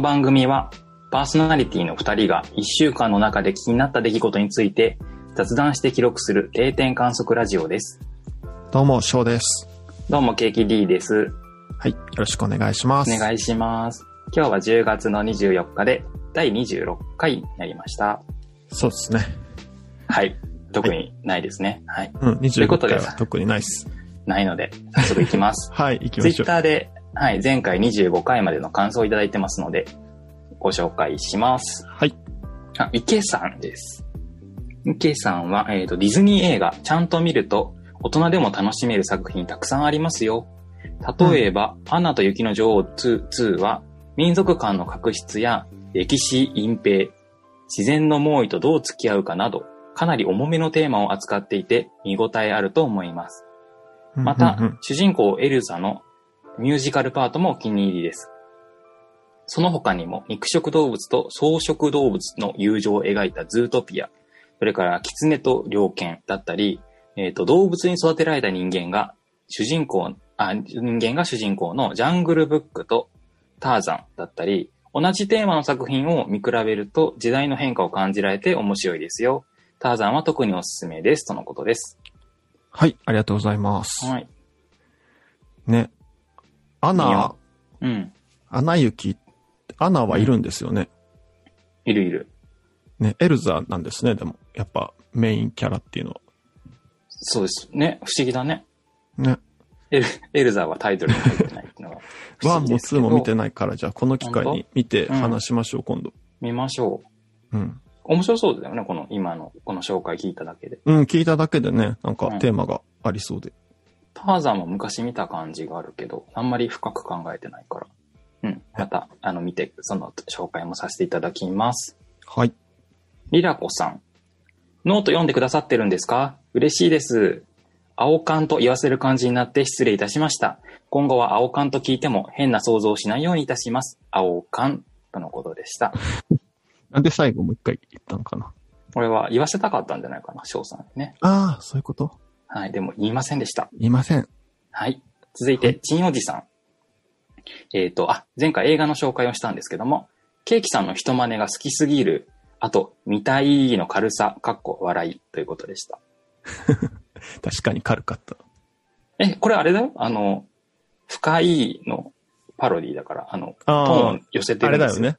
の番組はパーソナリティの2人が1週間の中で気になった出来事について雑談して記録する定点観測ラジオです。どうも、翔です。どうも、ケーキ D です。はい。よろしくお願いします。お願いします。今日は10月の24日で第26回になりました。そうですね。はい。特にないですね。はい。うん、ということ25で回は特にないっす。ないので、早速いきます。はい、行きツイましょう。ッターで、はい、前回25回までの感想をいただいてますので、ご紹介します。はい。あ、池さんです。池さんは、えっ、と、ディズニー映画、ちゃんと見ると、大人でも楽しめる作品たくさんありますよ。例えば、アナと雪の女王 2, 2は、民族間の確執や歴史隠蔽、自然の猛威とどう付き合うかなど、かなり重めのテーマを扱っていて、見応えあると思います。また、うんうんうん主人公エルザのミュージカルパートもお気に入りです。その他にも肉食動物と草食動物の友情を描いたズートピア、それから狐と猟犬だったり、えっ、と、動物に育てられた人間が主人公、あ、人間が主人公のジャングルブックとターザンだったり、同じテーマの作品を見比べると時代の変化を感じられて面白いですよ。ターザンは特におすすめです。とのことです。はい、ありがとうございます。はい。ね。アナよ、うん。アナ雪、アナはいるんですよね。いるいる。ね、エルザなんですね、でも。やっぱメインキャラっていうのは。そうです。ね。不思議だね。ね。エルエルザはタイトルに入ってないっていうのが不 ワンも思議ですけど。 one も two も見てないから、じゃあこの機会に見て話しましょう、今度。見ましょう。うん。面白そうだよね。この今の、この紹介聞いただけで。うん、聞いただけでね、なんかうんテーマがありそうで。ターザンも昔見た感じがあるけど、あんまり深く考えてないから。うん。また、あの、見て、その紹介もさせていただきます。はい。リラコさん。ノート読んでくださってるんですか？嬉しいです。青缶と言わせる感じになって失礼いたしました。今後は青缶と聞いても変な想像をしないようにいたします。青缶とのことでした。なんで最後もう一回言ったのかな？これは言わせたかったんじゃないかな、翔さんにね。ああ、そういうこと？はい。でも言いませんでした。言いません。はい。続いて、チンおじさん。えっ、と、あ、前回映画の紹介をしたんですけども、ケーキさんの人真似が好きすぎる、あと、見たいの軽さ、かっこ笑いということでした。確かに軽かった。え、これあれだよあの、深いのパロディだから、あの、トあーンを寄せてあるんですよ。れだよ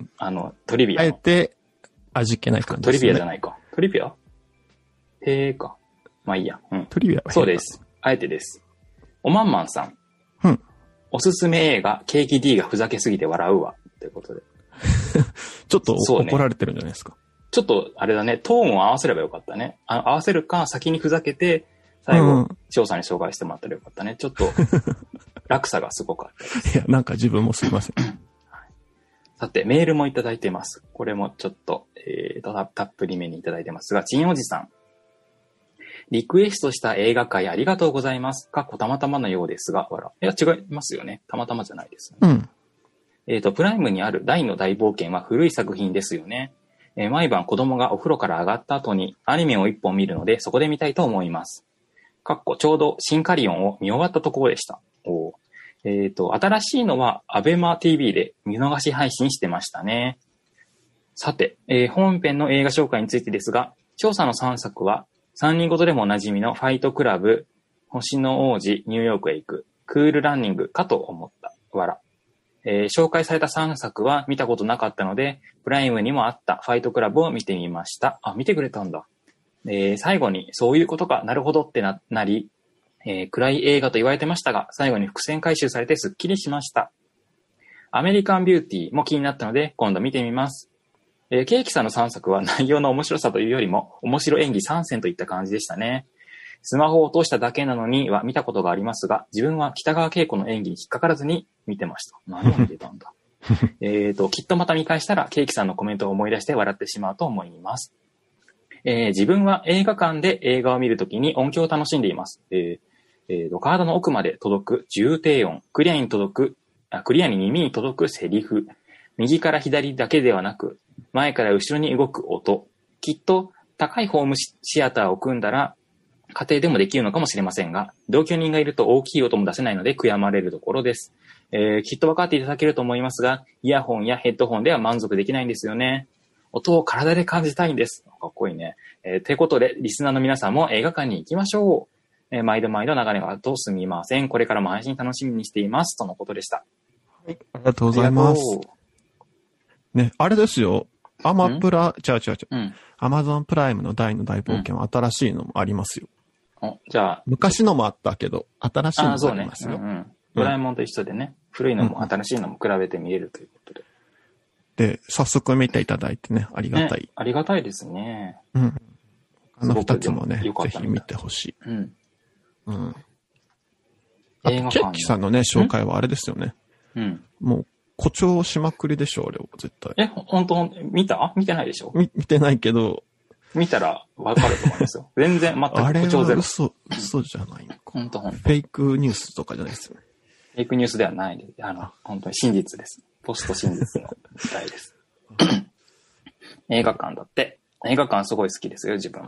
ね。あの、トリビあアの。えて味気ない感じトリビアじゃい。ないか。トリビア？へえか。まあいいや。うん。トリビアはそうで。す。あえてです。おまんまんさん。うんおすすめ映画、ケーキ D がふざけすぎて笑うわ。ということで。ちょっとそうね怒られてるんじゃないですか。ちょっと、あれだね、トーンを合わせればよかったね。あ合わせるか、先にふざけて、最後うん、翔さんに紹介してもらったらよかったね。ちょっと、落差がすごかったです。いや、なんか自分もすいません。さて、メールもいただいてます。これもちょっと、えーと、たたっぷりめにいただいてますが、ちんおじさん。リクエストした映画会ありがとうございます。かっこたまたまのようですが、わら。いや、違いますよね。たまたまじゃないですよね。うん。えっ、と、プライムにある大の大冒険は古い作品ですよね。えー毎晩子供がお風呂から上がった後にアニメを一本見るので、そこで見たいと思います。かっこちょうどシンカリオンを見終わったところでした。おーえっ、と、新しいのはアベマ TV で見逃し配信してましたね。さて、えー本編の映画紹介についてですが、調査の3作は、3人ごとでもおなじみのファイトクラブ、星の王子、ニューヨークへ行く、クールランニングかと思った。わら。えー紹介された3作は見たことなかったので、プライムにもあったファイトクラブを見てみました。あ、見てくれたんだ。えー最後に、そういうことか、なるほどってななり、えー暗い映画と言われてましたが、最後に伏線回収されてスッキリしました。アメリカンビューティーも気になったので、今度見てみます。えーケーキさんの3作は内容の面白さというよりも、面白演技3選といった感じでしたね。スマホを落としただけなのには見たことがありますが、自分は北川景子の演技に引っかからずに見てました。何を見てたんだ？えっと、きっとまた見返したら、ケーキさんのコメントを思い出して笑ってしまうと思います。えー自分は映画館で映画を見るときに音響を楽しんでいます。えーえーと、体の奥まで届く重低音、クリアに届く、あクリアに耳に届くセリフ、右から左だけではなく、前から後ろに動く音、きっと高いホームシアターを組んだら、家庭でもできるのかもしれませんが、同居人がいると大きい音も出せないので悔やまれるところです。えーきっと分かっていただけると思いますが、イヤホンやヘッドホンでは満足できないんですよね。音を体で感じたいんです。かっこいいね。えー、ということで、リスナーの皆さんも映画館に行きましょう。えー毎度毎度流れがとすみません。これからも配信楽しみにしています。とのことでした。ありがとうございます。ね、あれですよ。アマプラ、違う違う違う。う。うん。アマゾンプライムの大の大冒険は新しいのもありますよ。おじゃあ、昔のもあったけど、新しいああ、のもそうねありま。すよ。うんうん。ドラえもんと一緒でね、古いのも新しいのも比べて見れるということで。で、早速見ていただいてね、ありがたい。ね、ありがたいですね。うん。他の二つもねすごく良かっ、たみたいぜひ見てほしい。うん。うん。あと、映画館ケッキさんのね、紹介はあれですよね。うん。もう、誇張しまくりでしょ、あれを、絶対。え、ほほんとほんと、見た？見てないでしょ？み見てないけど、見たらわかると思いますよ。全然、全く誇張ゼロ。は嘘、嘘じゃないのか。ほんとほんと。フェイクニュースとかじゃないですよね。フェイクニュースではないです。あの、本当に真実です。ポスト真実の時代です。映画館だって。映画館すごい好きですよ、自分。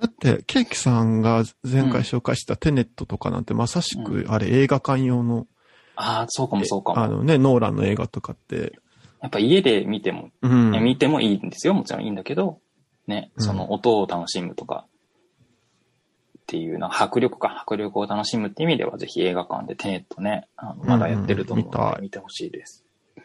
だって、ケーキさんが前回紹介したテネットとかなんてまさしく、あれ映画館用の、ああ、そうかもそうかも。あのね、ノーランの映画とかって、やっぱ家で見ても、うん。見てもいいんですよ。もちろんいいんだけど、ね、うんその音を楽しむとか、っていうのは、迫力か、迫力を楽しむって意味では、ぜひ映画館でテネットね、あのまだやってると思うので見てほしいです。イ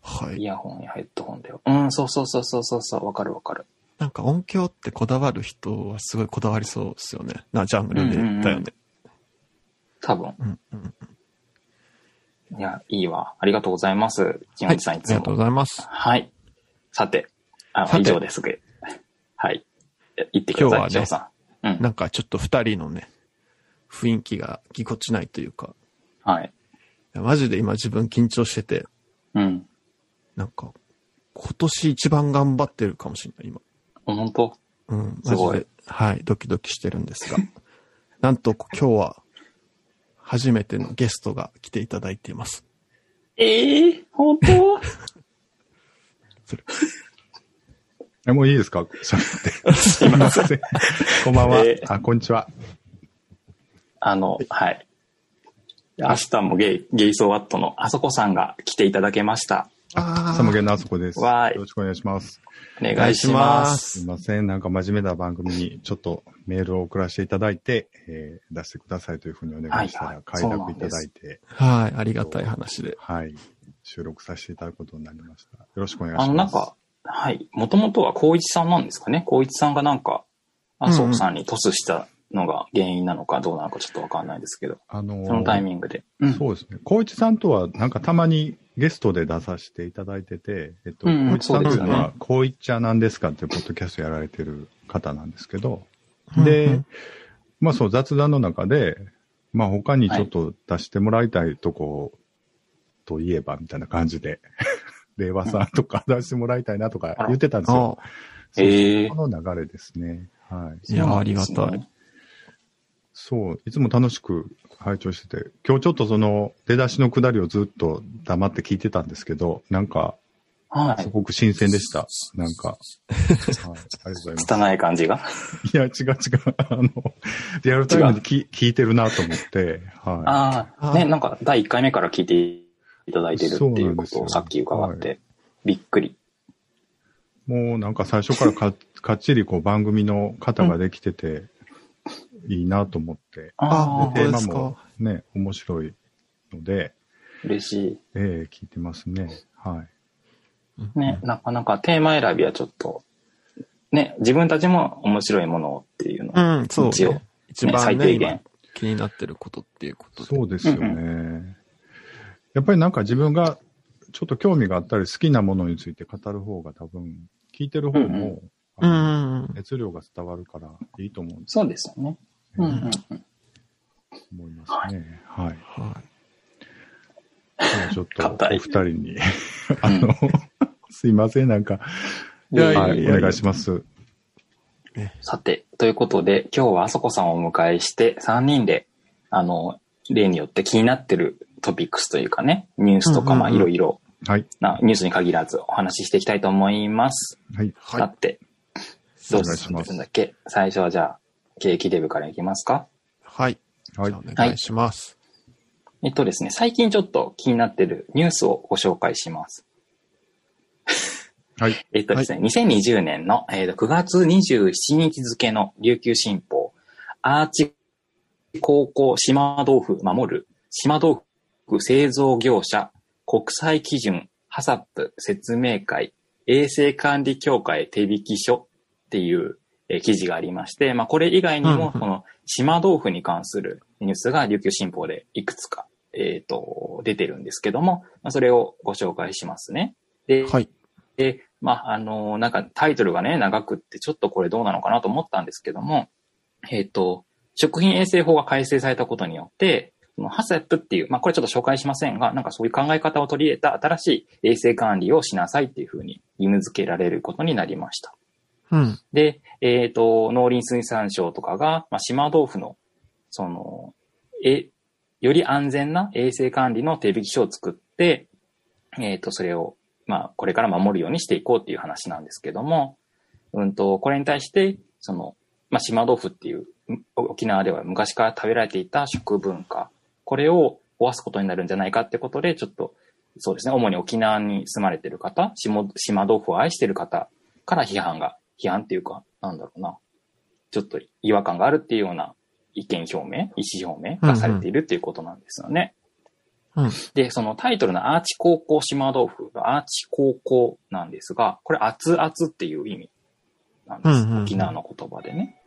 はい。ヤホンやヘッドホンでは。うん、そうそうそうそうそうそう、わかるわかる。なんか音響ってこだわる人はすごいこだわりそうですよね。な、ジャンルで言ったよね。多分。うんうんいや、いいわ。ありがとうございます。ジンはい。おじさんいつありがとうも。ございます。はい。さて、あさて以上です。はい。言ってください、今日はねさん。うん。なんかちょっと二人のね、雰囲気がぎこちないというか、はい。マジで今自分緊張してて、うん。なんか、今年一番頑張ってるかもしれない、今。本当？うん、すごいマジで。はい、ドキドキしてるんですが。なんと今日は、初めてのゲストが来ていただいています。ええ本当？え、もういいですか？喋って。すいません。こんばんは。えーあ、こんにちは。あの、はい。明日もゲイ、ゲイソーワットのあそこさんが来ていただけました。あサムゲンのあそこです。よわーいろしくお願いします。お願いします。すいません。なんか真面目な番組にちょっとメールを送らせていただいて、えー出してくださいというふうにお願いしたら、はいはい快諾いただいて、はい、ありがたい話で。はい。収録させていただくことになりました。よろしくお願いします。あの、なんか、はい。もともとは光一さんなんですかね？光一さんがなんか、あそこさんにトスしたのが原因なのかどうなのかちょっとわかんないですけど、あのーそのタイミングで。うん。そうですね。光一さんとは、なんかたまにゲストで出させていただいてて、えっと、うんさんというのそうですよは、光一ちゃなんですかっていうポッドキャストやられてる方なんですけど、うんで、まあそう、雑談の中で、まあ他にちょっと出してもらいたいとこといえば、みたいな感じで、令和さんとか出してもらいたいなとか言ってたんですよ。あその流れですね。はい。いやありがたい。そう、いつも楽しく拝聴してて、今日ちょっとその出だしのくだりをずっと黙って聞いてたんですけど、なんか、はい。すごく新鮮でした。なんか。はい、ありがとうございます。拙い感じが。いや、違う違う。あの、リアルタイムで聞聞いてるなと思って、はああ、あーね、なんか第1回目から聞いていただいてるってそういうことをさっき伺って、はびっくり。い。もうなんか最初からか かっちりこう番組の方ができてて、いいなと思って、あ、あテーマも。ね、面白いので、嬉しい。ええ聞いてますね。はい。ね、なかなかテーマ選びはちょっと、ね、自分たちも面白いものをっていうのをうん、そう、一応ね。一番ね、最低限今気になってることっていうことで。そうですよね。うんやっぱりなんか自分がちょっと興味があったり好きなものについて語る方が多分、聞いてる方も、うあのん。熱量が伝わるからいいと思うんですそうですよね。うんうんうん。思いますね。はい。はい。ちょっとお二人に、あの、すいません、なんか、はいお願いします。さて、ということで、今日はあそこさんをお迎えして、3人で、あの、例によって気になってるトピックスというかね、ニュースとか、うんうんうんまあ、いろいろはい。な、ニュースに限らずお話ししていきたいと思います。はい。はい。さて、どうするんだっけ？最初はじゃあ、景気デブからいきますか？はい。はいお願いします。えっとですね、最近ちょっと気になってるニュースをご紹介します。はい。えっとですね、2020年の、えーと9月27日付の琉球新報、アーチ高校島豆腐守る、島豆腐製造業者国際基準ハサップ説明会衛生管理協会手引き書っていう、えー記事がありまして、まあこれ以外にも、この島豆腐に関するニュースが琉球新報でいくつか、えっ、と、出てるんですけども、まあ、それをご紹介しますね。で、はい。で、まあ、あの、なんかタイトルがね、長くってちょっとこれどうなのかなと思ったんですけども、えっ、と、食品衛生法が改正されたことによって、そのハセップっていう、まあこれちょっと紹介しませんが、なんかそういう考え方を取り入れた新しい衛生管理をしなさいっていうふうに義務付けられることになりました。で、えっ、と、農林水産省とかが、まあ、島豆腐の、その、え、より安全な衛生管理の手引き書を作って、えっ、と、それを、まあ、これから守るようにしていこうっていう話なんですけども、うんと、これに対して、その、まあ、島豆腐っていう、沖縄では昔から食べられていた食文化、これを壊すことになるんじゃないかってことで、ちょっと、そうですね、主に沖縄に住まれてる方、島島豆腐を愛してる方から批判が、批判っていうか、なんだろうな、ちょっと違和感があるっていうような意見表明、意思表明がされているっていうことなんですよね。うんで、そのタイトルのアーチ高校島豆腐がアーチ高校なんですが、これ熱々っていう意味なんです。うんうんうん沖縄の言葉でね。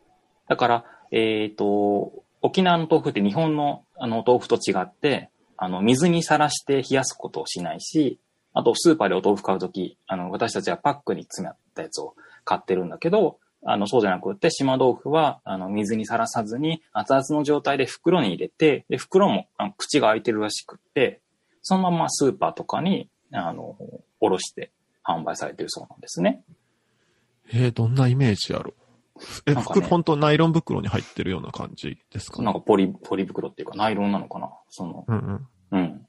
だから、えっ、と、沖縄の豆腐って日本のあの豆腐と違って、あの、水にさらして冷やすことをしないし、あとスーパーでお豆腐買うとき、あの、私たちはパックに詰まったやつを買ってるんだけど、あの、そうじゃなくって、島豆腐は、あの、水にさらさずに、熱々の状態で袋に入れて、で、袋もあの口が開いてるらしくって、そのままスーパーとかに、あの、おろして販売されてるそうなんですね。えー、どんなイメージやろえ、なんかね袋、本当ナイロン袋に入ってるような感じですか？なんかポリ、ポリ袋っていうか、ナイロンなのかな？その、うんうん。うん。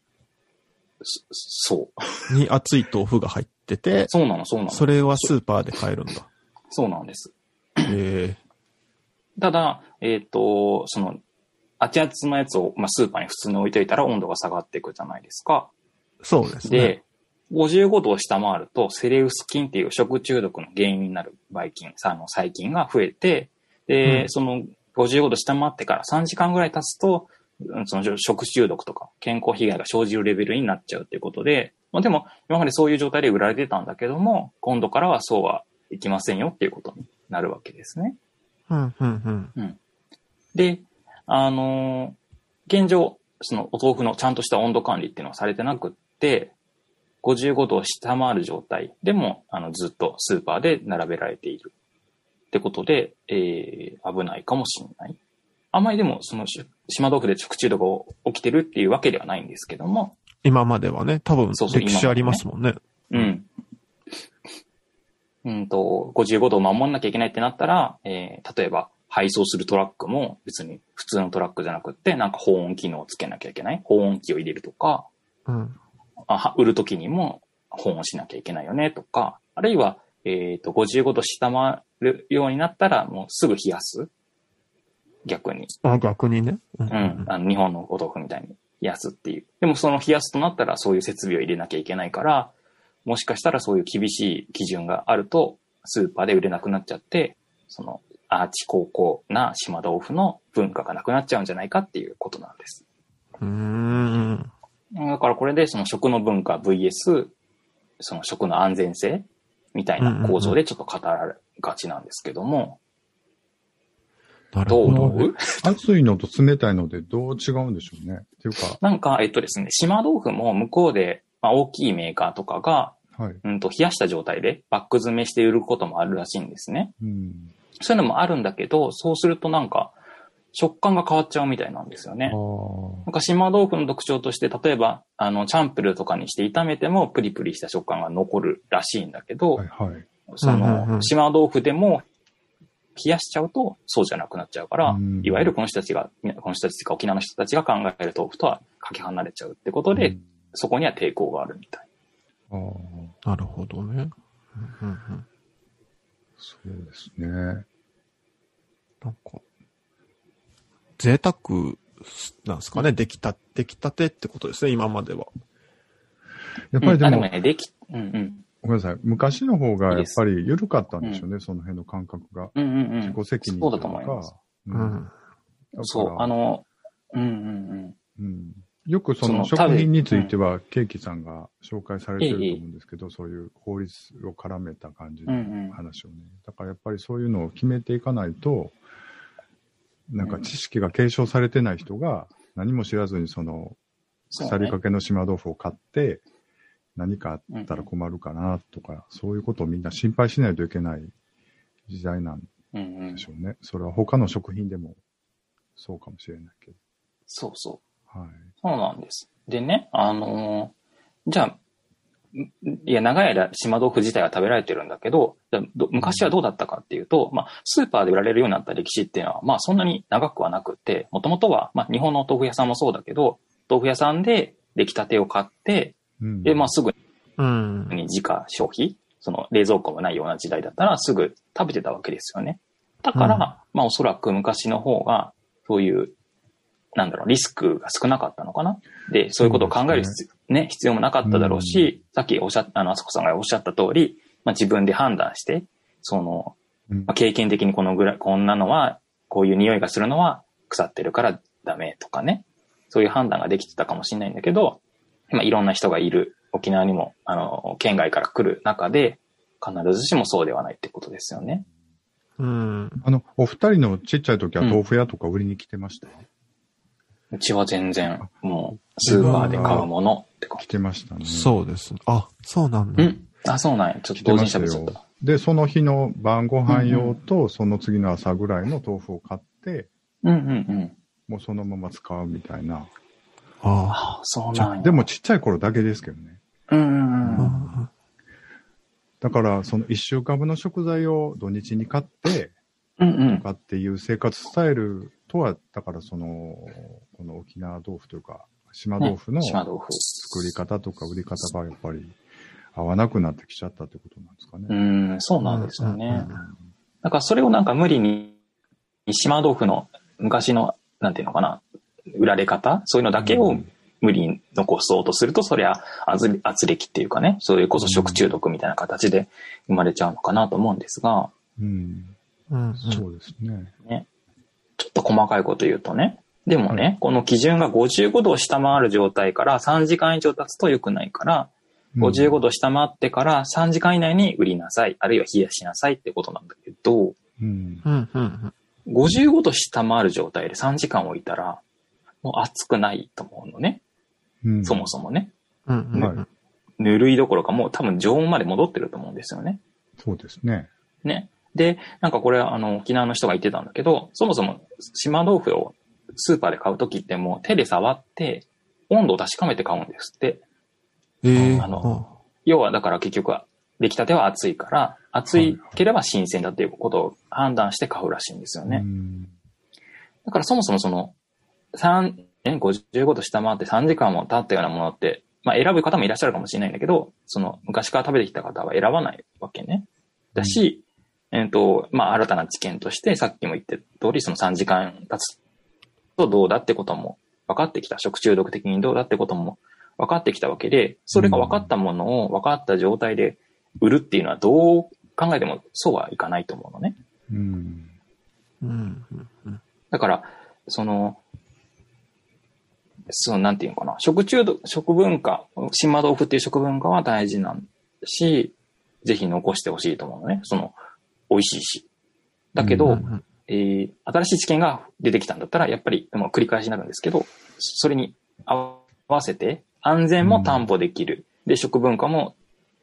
そそう。に熱い豆腐が入ってて、そうなの、そうなの。それはスーパーで買えるんだ。そうなんです。えただ、えっ、と、その、熱々のやつを、まあ、スーパーに普通に置いといたら温度が下がっていくじゃないですか。ー、そうですね。で、55度を下回ると、セレウス菌っていう食中毒の原因になるばい菌、さあの細菌が増えて、で、うんその55度下回ってから3時間ぐらい経つと、うんその食中毒とか健康被害が生じるレベルになっちゃうっていうことで、まあ、でも今までそういう状態で売られてたんだけども、今度からはそうはいきませんよっていうことになるわけですね。うん、うん、うん。で、あのー現状、そのお豆腐のちゃんとした温度管理っていうのはされてなくって、55度を下回る状態でも、あの、ずっとスーパーで並べられている。ってことで、えー、危ないかもしれない。あんまりでも、その、し島豆腐で食中毒が起きてるっていうわけではないんですけども、今まではね、多分そうそう歴史ありますもんね。うん。うんと、55度を守んなきゃいけないってなったら、えー、例えば、配送するトラックも別に普通のトラックじゃなくって、なんか保温機能をつけなきゃいけない。保温器を入れるとか、うん。あは売るときにも保温しなきゃいけないよねとか、あるいは、えっ、と、55度下回るようになったら、もうすぐ冷やす。逆に。あ、逆にね。ううん。あの日本のお豆腐みたいに冷やすっていう。でもその冷やすとなったらそういう設備を入れなきゃいけないから、もしかしたらそういう厳しい基準があると、スーパーで売れなくなっちゃって、そのアーチ高校な島豆腐の文化がなくなっちゃうんじゃないかっていうことなんです。うーん。だからこれでその食の文化 VS その食の安全性みたいな構造でちょっと語られがちなんですけども、どうほど。思う？熱いのと冷たいのでどう違うんでしょうね。っていうか、なんか、えっとですね、島豆腐も向こうで、まあ、大きいメーカーとかが、はい。うんと、冷やした状態でバック詰めして売ることもあるらしいんですね。うん。そういうのもあるんだけど、そうするとなんか、食感が変わっちゃうみたいなんですよね。あなんか島豆腐の特徴として、例えば、あの、チャンプルーとかにして炒めてもプリプリした食感が残るらしいんだけど、あ。はいはい。その、ん島豆腐でも冷やしちゃうとそうじゃなくなっちゃうからうん、いわゆるこの人たちが、この人たちが沖縄の人たちが考える豆腐とはかけ離れちゃうってことで、うんそこには抵抗があるみたい。ああ、なるほどね。うんうんうんそうですね。なんか、贅沢なんですかね。出来た、出来たてってことですね、今までは。やっぱりでも、うんあでもね、でき、うんうん。ごめんなさい。昔の方がやっぱり緩かったんでしょうね、その辺の感覚が。うんうんうん。自己責任そうだと思います。う。うんん。そう、あの、の、うんうんうん。よくその食品については、ケーキさんが紹介されてると思うんですけど、そういう法律を絡めた感じうん。うのんうん。話をね。だからやっぱりそういうのを決めていかないと、なんか知識が継承されてない人が何も知らずにその腐りかけの島豆腐を買って何かあったら困るかなとか、そういうことをみんな心配しないといけない時代なんうんうんでしょうね。それは他の食品でもそうかもしれないけど。そうそう。はい。そうなんです。でね、あのーじゃあ、んいや、長い間、島豆腐自体は食べられてるんだけど、昔はどうだったかっていうと、まあ、スーパーで売られるようになった歴史っていうのは、まあ、そんなに長くはなくて、もともとは、まあ、日本のお豆腐屋さんもそうだけど、豆腐屋さんで出来たてを買って、うん、で、まあ、すぐうん。に自家消費、その冷蔵庫もないような時代だったらすぐ食べてたわけですよね。だから、うんまあおそらく昔の方が、そういう、なんだろう、リスクが少なかったのかな。で、そういうことを考える必要,、ね必要もなかっただろうし、さっきおっしゃった、あの、あそこさんがおっしゃった通り、まあ自分で判断して、その、うんまあ、経験的にこのぐらい、こんなのは、こういう匂いがするのは腐ってるからダメとかね。そういう判断ができてたかもしれないんだけど、まあ、いろんな人がいる沖縄にも、あの、県外から来る中で、必ずしもそうではないってことですよね。うん。あの、お二人のちっちゃい時は豆腐屋とか売りに来てました？よ、うちは全然、もう、スーパーで買うものって感来てましたね。そうです。あ、そうなんだ。じ。うん。あ、そうなんや。ちょっ来と同時に喋っちゃったよ。。で、その日の晩ご飯用と、その次の朝ぐらいの豆腐を買って、うんうんうん。もうそのまま使うみたいな。ああそうなんや。でも、ちっちゃい頃だけですけどね。うんうんあ。うん。あだから、その一週間分の食材を土日に買って、うんうんと。かっていう生活スタイルとは、だからその、この沖縄豆腐というか、島豆腐の。作り方とか売り方がやっぱり合わなくなってきちゃったってことなんですかね。うん、そうなんですよね。んだからそれをなんか無理に、島豆腐の昔の、なんていうのかな、売られ方そういうのだけを無理に残そうとすると、そりゃ圧圧力っていうかね、それこそ食中毒みたいな形で生まれちゃうのかなと思うんですが、うん。うん。そうですね。ちょっと細かいこと言うとね、でもね、この基準が55度を下回る状態から3時間以上経つと良くないから、55度下回ってから3時間以内に売りなさい、あるいは冷やしなさいってことなんだけど、うん。うん。うん。55度下回る状態で3時間置いたら、もう熱くないと思うのね。うん。そもそもね。うん。うん。はいぬるいどころかもう多分常温まで戻ってると思うんですよね。そうですね。ね。で、なんかこれはあの沖縄の人が言ってたんだけど、そもそも島豆腐をスーパーで買うときってもう手で触って温度を確かめて買うんですって。ええあの要はだから結局は出来たては熱いから、熱いければ新鮮だっていうことを判断して買うらしいんですよね。うん。だからそもそもその、3、え55度下回って3時間も経ったようなものって、まあ選ぶ方もいらっしゃるかもしれないんだけど、その昔から食べてきた方は選ばないわけね。だし、えっ、と、まあ新たな知見として、さっきも言った通り、その3時間経つとどうだってことも分かってきた。食中毒的にどうだってことも分かってきたわけで、それが分かったものを分かった状態で売るっていうのはどう考えてもそうはいかないと思うのね。うん。うん。だから、その、その、なんていうのかな、食中毒、食文化、島豆腐っていう食文化は大事なんし、ぜひ残してほしいと思うのね。その、美味しいし。だけど、うんえー新しい知見が出てきたんだったら、やっぱり、もう繰り返しになるんですけど、それに合わせて、安全も担保できる。で、食文化も、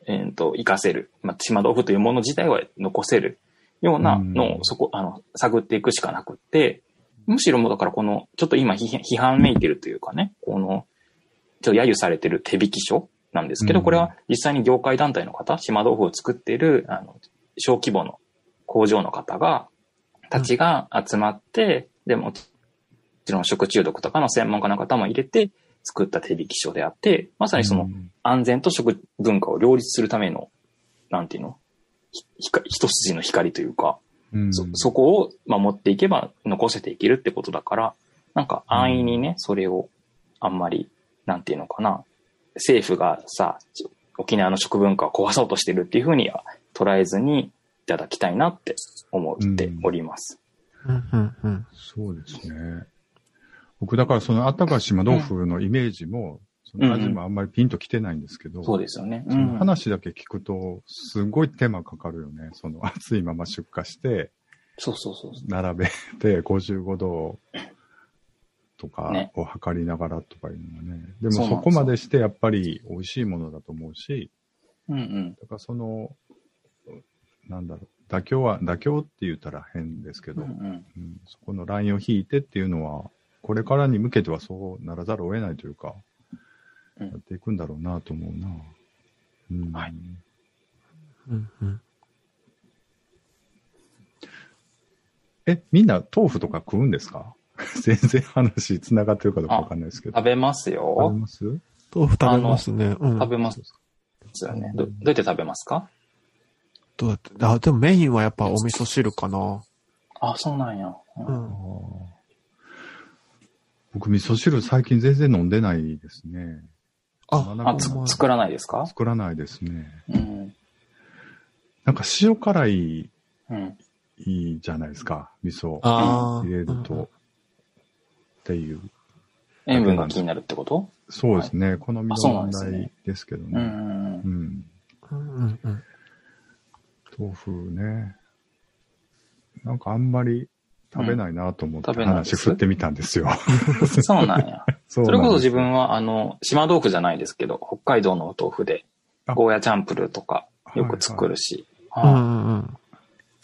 えー、と、活かせる。まあ、島豆腐というもの自体は残せるようなのを、そこ、あの、探っていくしかなくって、むしろもうだからこの、ちょっと今批批判めいてるというかね、この、ちょっと揶揄されてる手引き書なんですけど、うん。これは実際に業界団体の方、島豆腐を作っている、あの、小規模の工場の方が、たちが集まって、でも、もちろん食中毒とかの専門家の方も入れて作った手引き書であって、まさにその安全と食文化を両立するための、なんていうの？ひ一筋の光というか、うん、そ、そこを守っていけば残せていけるってことだから、なんか安易にね、それをあんまり、なんていうのかな、政府がさ、沖縄の食文化を壊そうとしてるっていうふうには捉えずにいただきたいなって思っております。うんうんうん。そうですね。僕、だからそのあったか島豆腐のイメージも、その味もあんまりピンと来てないんですけど、そうですよね。うん。話だけ聞くと、すごい手間かかるよね。その 熱いまま出荷して、そうそうそう。並べて55度とかねを測りながらとかいうのがね。でそうなんでもそこまでしてやっぱり美味しいものだと思うし、うんうん。だからその、なんだろう、妥協は、妥協って言ったら変ですけど、うんうん。うんそこのラインを引いてっていうのは、これからに向けてはそうならざるを得ないというか、うんやっていくんだろうなと思うな。うんはいうんうんえ、みんな豆腐とか食うんですか？全然話繋がってるかどうかわかんないですけど。食べます食べよ。ます？豆腐食べますね。うん。食べます。ですよね。どどうやって食べますか？どうやって、あ、でもメインはやっぱお味噌汁かな。あ、そうなんや。うん僕、味噌汁最近全然飲んでないですね。あ、あ、作らないですか？作らないですね。うん。なんか塩辛い、うん。いいじゃないですか。味噌入れると。うんっていう。塩分が気になるってこと？そうですね。好みの問ですね題ですけどね。豆腐ね。なんかあんまり食べないなと思って話振ってみたんですよ。そうなんや。そそれこそ自分分は、あの、島豆腐じゃないですけど、北海道のお豆腐で、あゴーヤチャンプルーとかよく作るし。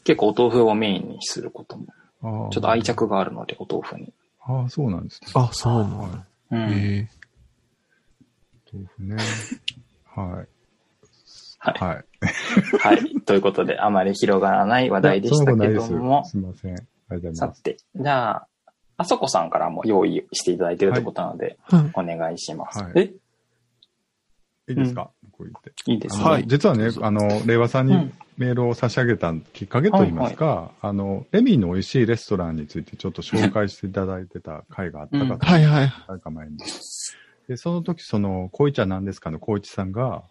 結構お豆腐をメインにすることも、ちちょっと愛。着があるので、お豆腐に。ああ、そうなんですね。あ、そうなんだ。うん。へえ。豆腐ね。はい。はい。はい。はい。ということで、あまり広がらない話題でしたけどもすみません。ありがとうございます。さて、じゃあ、あそこさんからも用意していただいてるということなので、うんお願いします。はい。え？いいですか、こう言って。いいですはい。実はね、あの、令和さんにうん。メールを差し上げたきっかけといいますか、あの、レミーの美味しいレストランについてちょっと紹介していただいてた回があったかと、はいはい。何か前に。で、その時、その、こいちゃんなんですかのこいちさんが、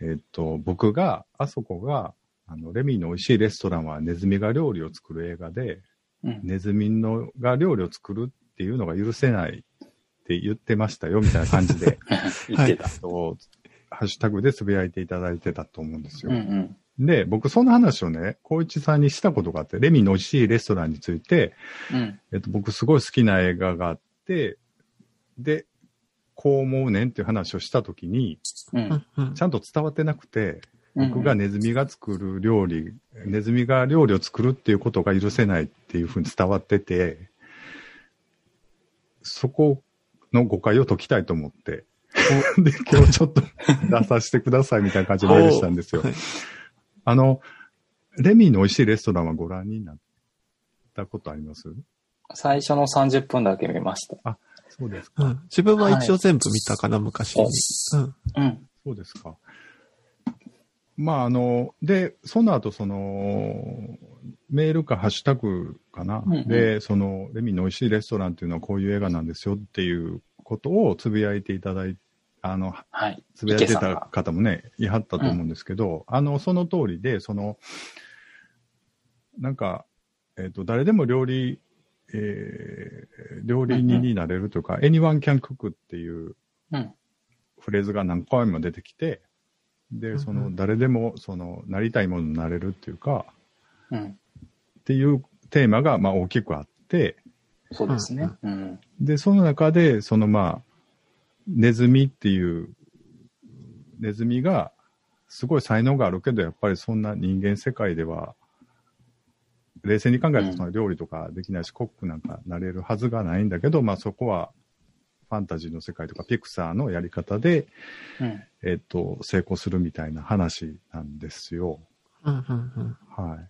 えっと、僕が、あそこが、あの、レミーの美味しいレストランはネズミが料理を作る映画で、うんネズミのが料理を作るっていうのが許せないって言ってましたよ、みたいな感じで、言ってた。とハッシュタグでつぶやいていただいてたと思うんですよ。うんで、僕その話をね、光一さんにしたことがあって、レミの美味しいレストランについて、うん。うん。えっと、僕すごい好きな映画があって、で、こう思うねんっていう話をしたときに、う。うんんうんちゃんと伝わってなくて、うん僕がネズミが作る料理、ネズミが料理を作るっていうことが許せないっていうふうに伝わってて、そこの誤解を解きたいと思って、で、今日ちょっと出させてくださいみたいな感じでメールしたんですよはい。あの、レミーの美味しいレストランはご覧になったことあります？最初の30分だけ見ました。そうですか。うん自分は一応全部見たかな、昔に。うん。うん。そうですか。まあ、あの、で、その後、その、メールかハッシュタグかな。うんうんで、その、レミの美味しいレストランっていうのはこういう映画なんですよっていうことをつぶやいていただいあの、はい。つぶやいてた方もね、いはったと思うんですけど、あの、その通りで、その、なんか、えっ、と、誰でも料理、えー料理人になれるというか、anyone can cook っていううん。フレーズが何回も出てきて、で、その、誰でも、その、なりたいものになれるっていうか、うん。っていうテーマが、まあ、大きくあって、そうですね。うん。で、その中で、そのまあ、ネズミっていう、ネズミが、すごい才能があるけど、やっぱりそんな人間世界では、冷静に考えるとその料理とかできないし、コックなんかなれるはずがないんだけど、まあそこは、ファンタジーの世界とかピクサーのやり方で、うん。えっと、成功するみたいな話なんですよ。うんうんうんはい。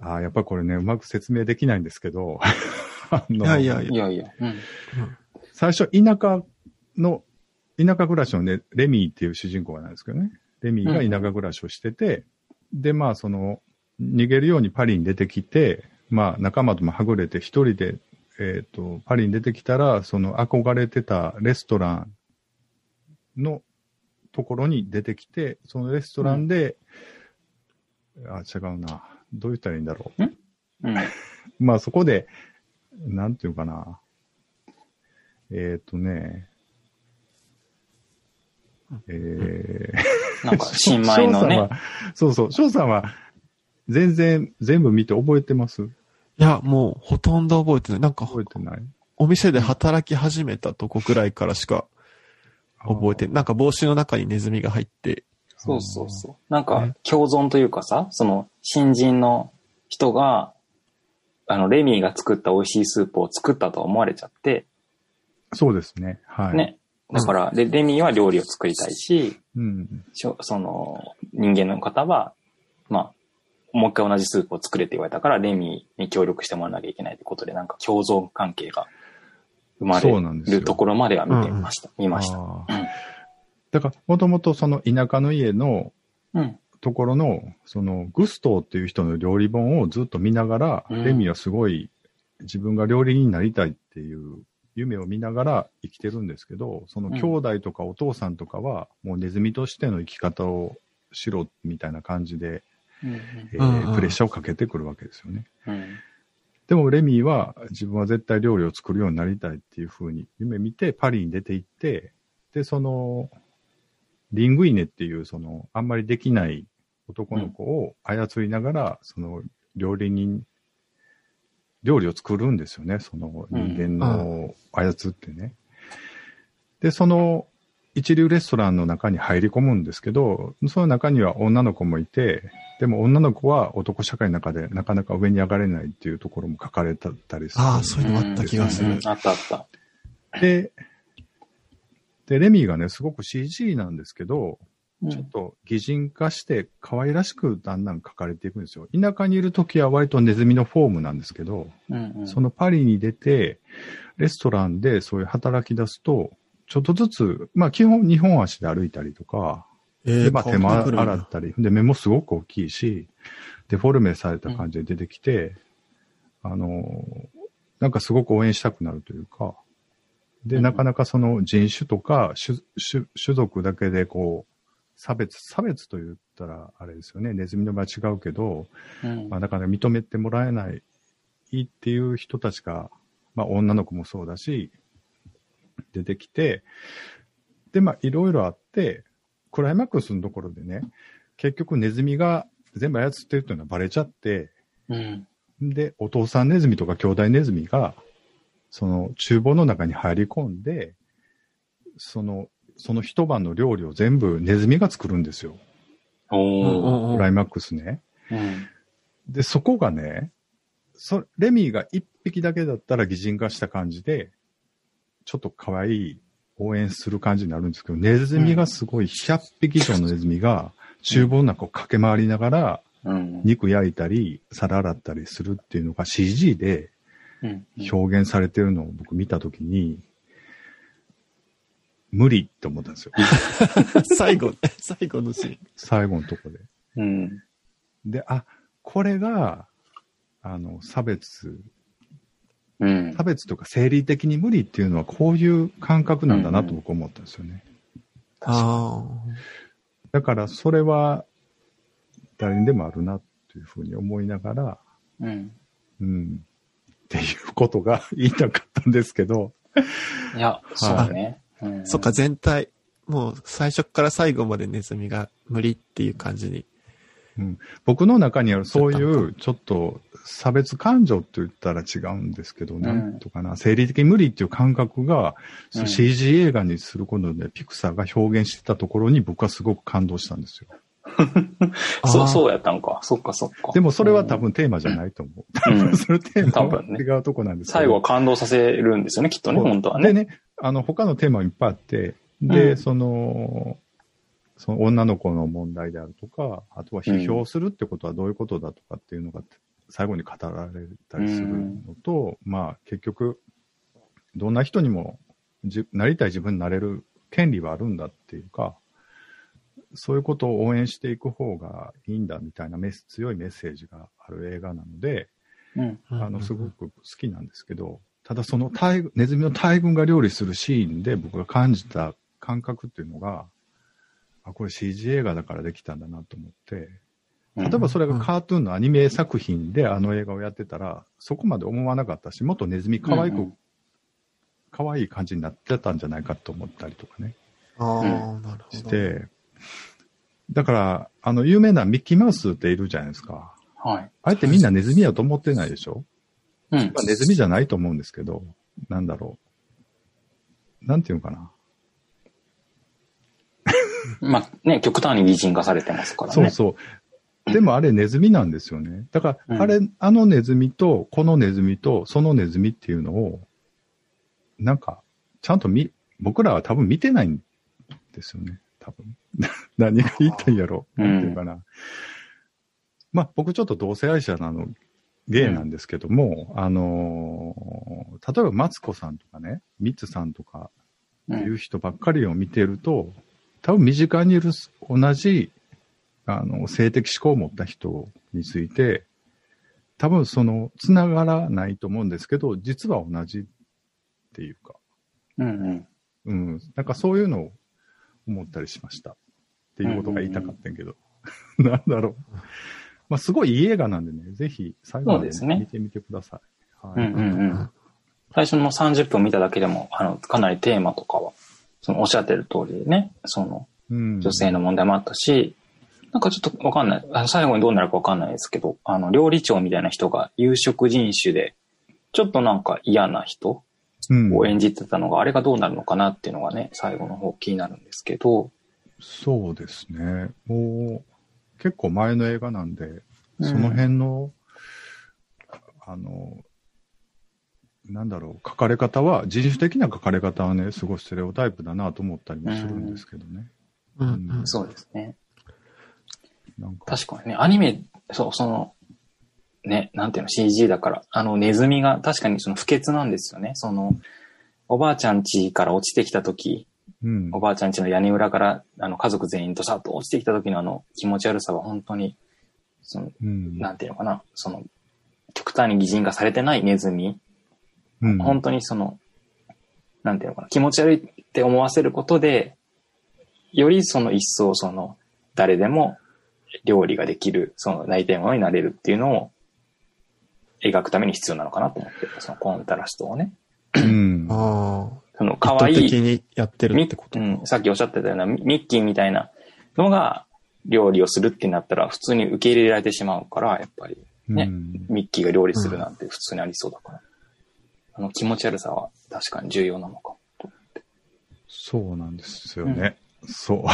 ああ、やっぱりこれね、うまく説明できないんですけど、あのいやいやいいやいや。うん。最初、田舎の、田舎暮らしのね、レミーっていう主人公がなんですけどね。レミーが田舎暮らしをしてて、で、まあ、その、逃げるようにパリに出てきて、まあ、仲間ともはぐれて一人で、えっ、と、パリに出てきたら、その憧れてたレストランのところに出てきて、そのレストランで、あ、違うな。どう言ったらいいんだろう。うん？まあそこで、なんていうかな。えっ、とね、えー、なんか、新米のね。そうそう、翔さんは全然全部見て覚えてます？いや、もうほとんど覚えてない。なんか、覚えてない？お店で働き始めたとこくらいからしか覚えてない。なんか帽子の中にネズミが入って、そうそうそう。なんか、共存というかさ、その、新人の人が、あの、レミーが作った美味しいスープを作ったと思われちゃって、そうですね。はい。。ね。だから、レレミーは料理を作りたいし、うん。しょその、人間の方は、まあ、もう一回同じスープを作れって言われたから、レミーに協力してもらわなきゃいけないってことで、なんか共存関係が生まれるところまでは見てみました。見ました。だから、もともとその田舎の家のうん。ところの、そのグストーっていう人の料理本をずっと見ながら、うんレミはすごい自分が料理人になりたいっていう夢を見ながら生きてるんですけど、その兄弟とかお父さんとかは、もうネズミとしての生き方をしろみたいな感じで、うん。えプレッシャーをかけてくるわけですよね。うん。でもレミーは自分は絶対料理を作るようになりたいっていうふうに夢見てパリに出て行って、で、その、リングイネっていうその、あんまりできない男の子を操りながら、その料理人、料理を作るんですよね、その人間の操ってね。で、その一流レストランの中に入り込むんですけど、その中には女の子もいて、でも女の子は男社会の中でなかなか上に上がれないっていうところも書かれたりする。ああ、そういうのもあった気がする。あったあった。で、で、レミーがね、すごく CG なんですけど、うんちょっと擬人化して可愛らしくだんだん描かれていくんですよ。田舎にいる時は割とネズミのフォームなんですけど、うんうんそのパリに出て、レストランでそういう働き出すと、ちょっとずつ、まあ基本日本足で歩いたりとか、えで、まあ手間洗ったり、で、目もすごく大きいし、デフォルメされた感じで出てきて、あの、なんかすごく応援したくなるというか、で、うん。なかなかその人種とか種種種族だけでこう、差別、差別と言ったらあれですよね、ネズミの場合違うけど、うん。まあだから認めてもらえないっていう人たちが、まあ女の子もそうだし、出てきて、で、まあいろいろあって、クライマックスのところでね、結局ネズミが全部操ってるっていうのはバレちゃって、うん。で、お父さんネズミとか兄弟ネズミが、その厨房の中に入り込んで、その、その一晩の料理を全部ネズミが作るんですよ。おー。クライマックスね。うん。で、そこがね、そレミーが一匹だけだったら擬人化した感じで、ちょっと可愛い応援する感じになるんですけど、ネズミがすごい100匹以上のネズミが厨房の中を駆け回りながらうん。肉焼いたり、皿洗ったりするっていうのが CG でうん。表現されてるのを僕見たときに、無理って思ったんですよ。最後、最後のシーン。最後のとこで。うん。で、あ、これが、あの、差別うん差。別とか生理的に無理っていうのはこういう感覚なんだなと僕思ったんですよね。あだからそれは誰にでもあるなっていうふうに思いながら、うん。うん、っていうことが言いたかったんですけど、いや、そうだね。うんあ。そっか、全体、もう最初から最後までネズミが無理っていう感じに。僕の中にあるそういうちょっと差別感情って言ったら違うんですけど、んなんとかな、生理的に無理っていう感覚が、うん CG 映画にすることでピクサーが表現してたところに僕はすごく感動したんですよ。そう、う。そうやったんか。そっかそっか。でもそれは多分テーマじゃないと思う。多うん分 それテーマは多分ね違うとこなんですけど。最後は感動させるんですよね、きっとね、本当はね。でね、あの、他のテーマもいっぱいあって、で、うんその、その女の子の問題であるとか、あとは批評するってことはどういうことだとかっていうのが最後に語られたりするのと、まあ結局、どんな人にもじなりたい自分になれる権利はあるんだっていうか、そういうことを応援していく方がいいんだみたいなメス強いメッセージがある映画なので、うん。あの、すごく好きなんですけど、ただその大群ネズミの大群が料理するシーンで僕が感じた感覚っていうのが、あ、これ CG 映画だからできたんだなと思って、例えばそれがカートゥーンのアニメ作品であの映画をやってたら、そこまで思わなかったし、もっとネズミ可愛く、うんうん可愛い感じになってたんじゃないかと思ったりとかね、ああ、うんなるほど。して、だから、あの、有名なミッキーマウスっているじゃないですか。はい。あえてみんなネズミやと思ってないでしょ？うんまあ、ネズミじゃないと思うんですけど、なんだろう。なんていうのかな。まあね、極端に擬人化されてますからね。そうそう。でもあれネズミなんですよね。だから、うんあれ、あのネズミと、このネズミと、そのネズミっていうのを、なんか、ちゃんと見、僕らは多分見てないんですよね。多分。何が言いたいんやろ。うんなんていうかな。まあ、僕ちょっと同性愛者なの、ゲイなんですけども、あのー例えばマツコさんとかね、ミツさんとかう。っていうん人ばっかりを見てると、多分身近にいる同じ、あの、性的思考を持った人について、多分その、つながらないと思うんですけど、実は同じっていうか、うんうん。うん、なんかそういうのを思ったりしました。っていうことが言いたかったんやけど。なんだろう。まあ、すごいいい映画なんでね、ぜひ最後まで、ね見てみてください。はい。うんうんうん。最初の30分見ただけでも、あの、かなりテーマとかは、そのおっしゃってる通りでね、その、うん女性の問題もあったし、なんかちょっとわかんない。最後にどうなるかわかんないですけど、あの、料理長みたいな人が有色人種で、ちょっとなんか嫌な人うんを演じてたのが、あれがどうなるのかなっていうのがね、最後の方気になるんですけど、そうですね。もう、結構前の映画なんで、うんその辺の、あの、なんだろう、書かれ方は、人種的な書かれ方はね、すごいステレオタイプだなと思ったりもするんですけどね。うんうんそうですね。なんか、確かにね、アニメ、そう、その、ね、なんていうの、CG だから、あの、ネズミが確かにその不潔なんですよね。その、おばあちゃん家から落ちてきた時うんお。ばあちゃん家の屋根裏から、あの、家族全員とさっと落ちてきた時のあの、気持ち悪さは本当に、その、うん。なんていうのかな、その、極端に擬人化されてないネズミ、うん本当にその、なんていうのかな、気持ち悪いって思わせることで、よりその一層その、誰でも料理ができる、その内定物になれるっていうのを描くために必要なのかなと思って、そのコントラストをね。うん。あその可愛い的にやってるミってことうん、さっきおっしゃってたようなミミッキーみたいなのが料理をするってなったら普通に受け入れられてしまうから、やっぱりねうんミッキーが料理するなんて普通にありそうだから。あの気持ち悪さは確かに重要なのかと。そうなんですよね。そう。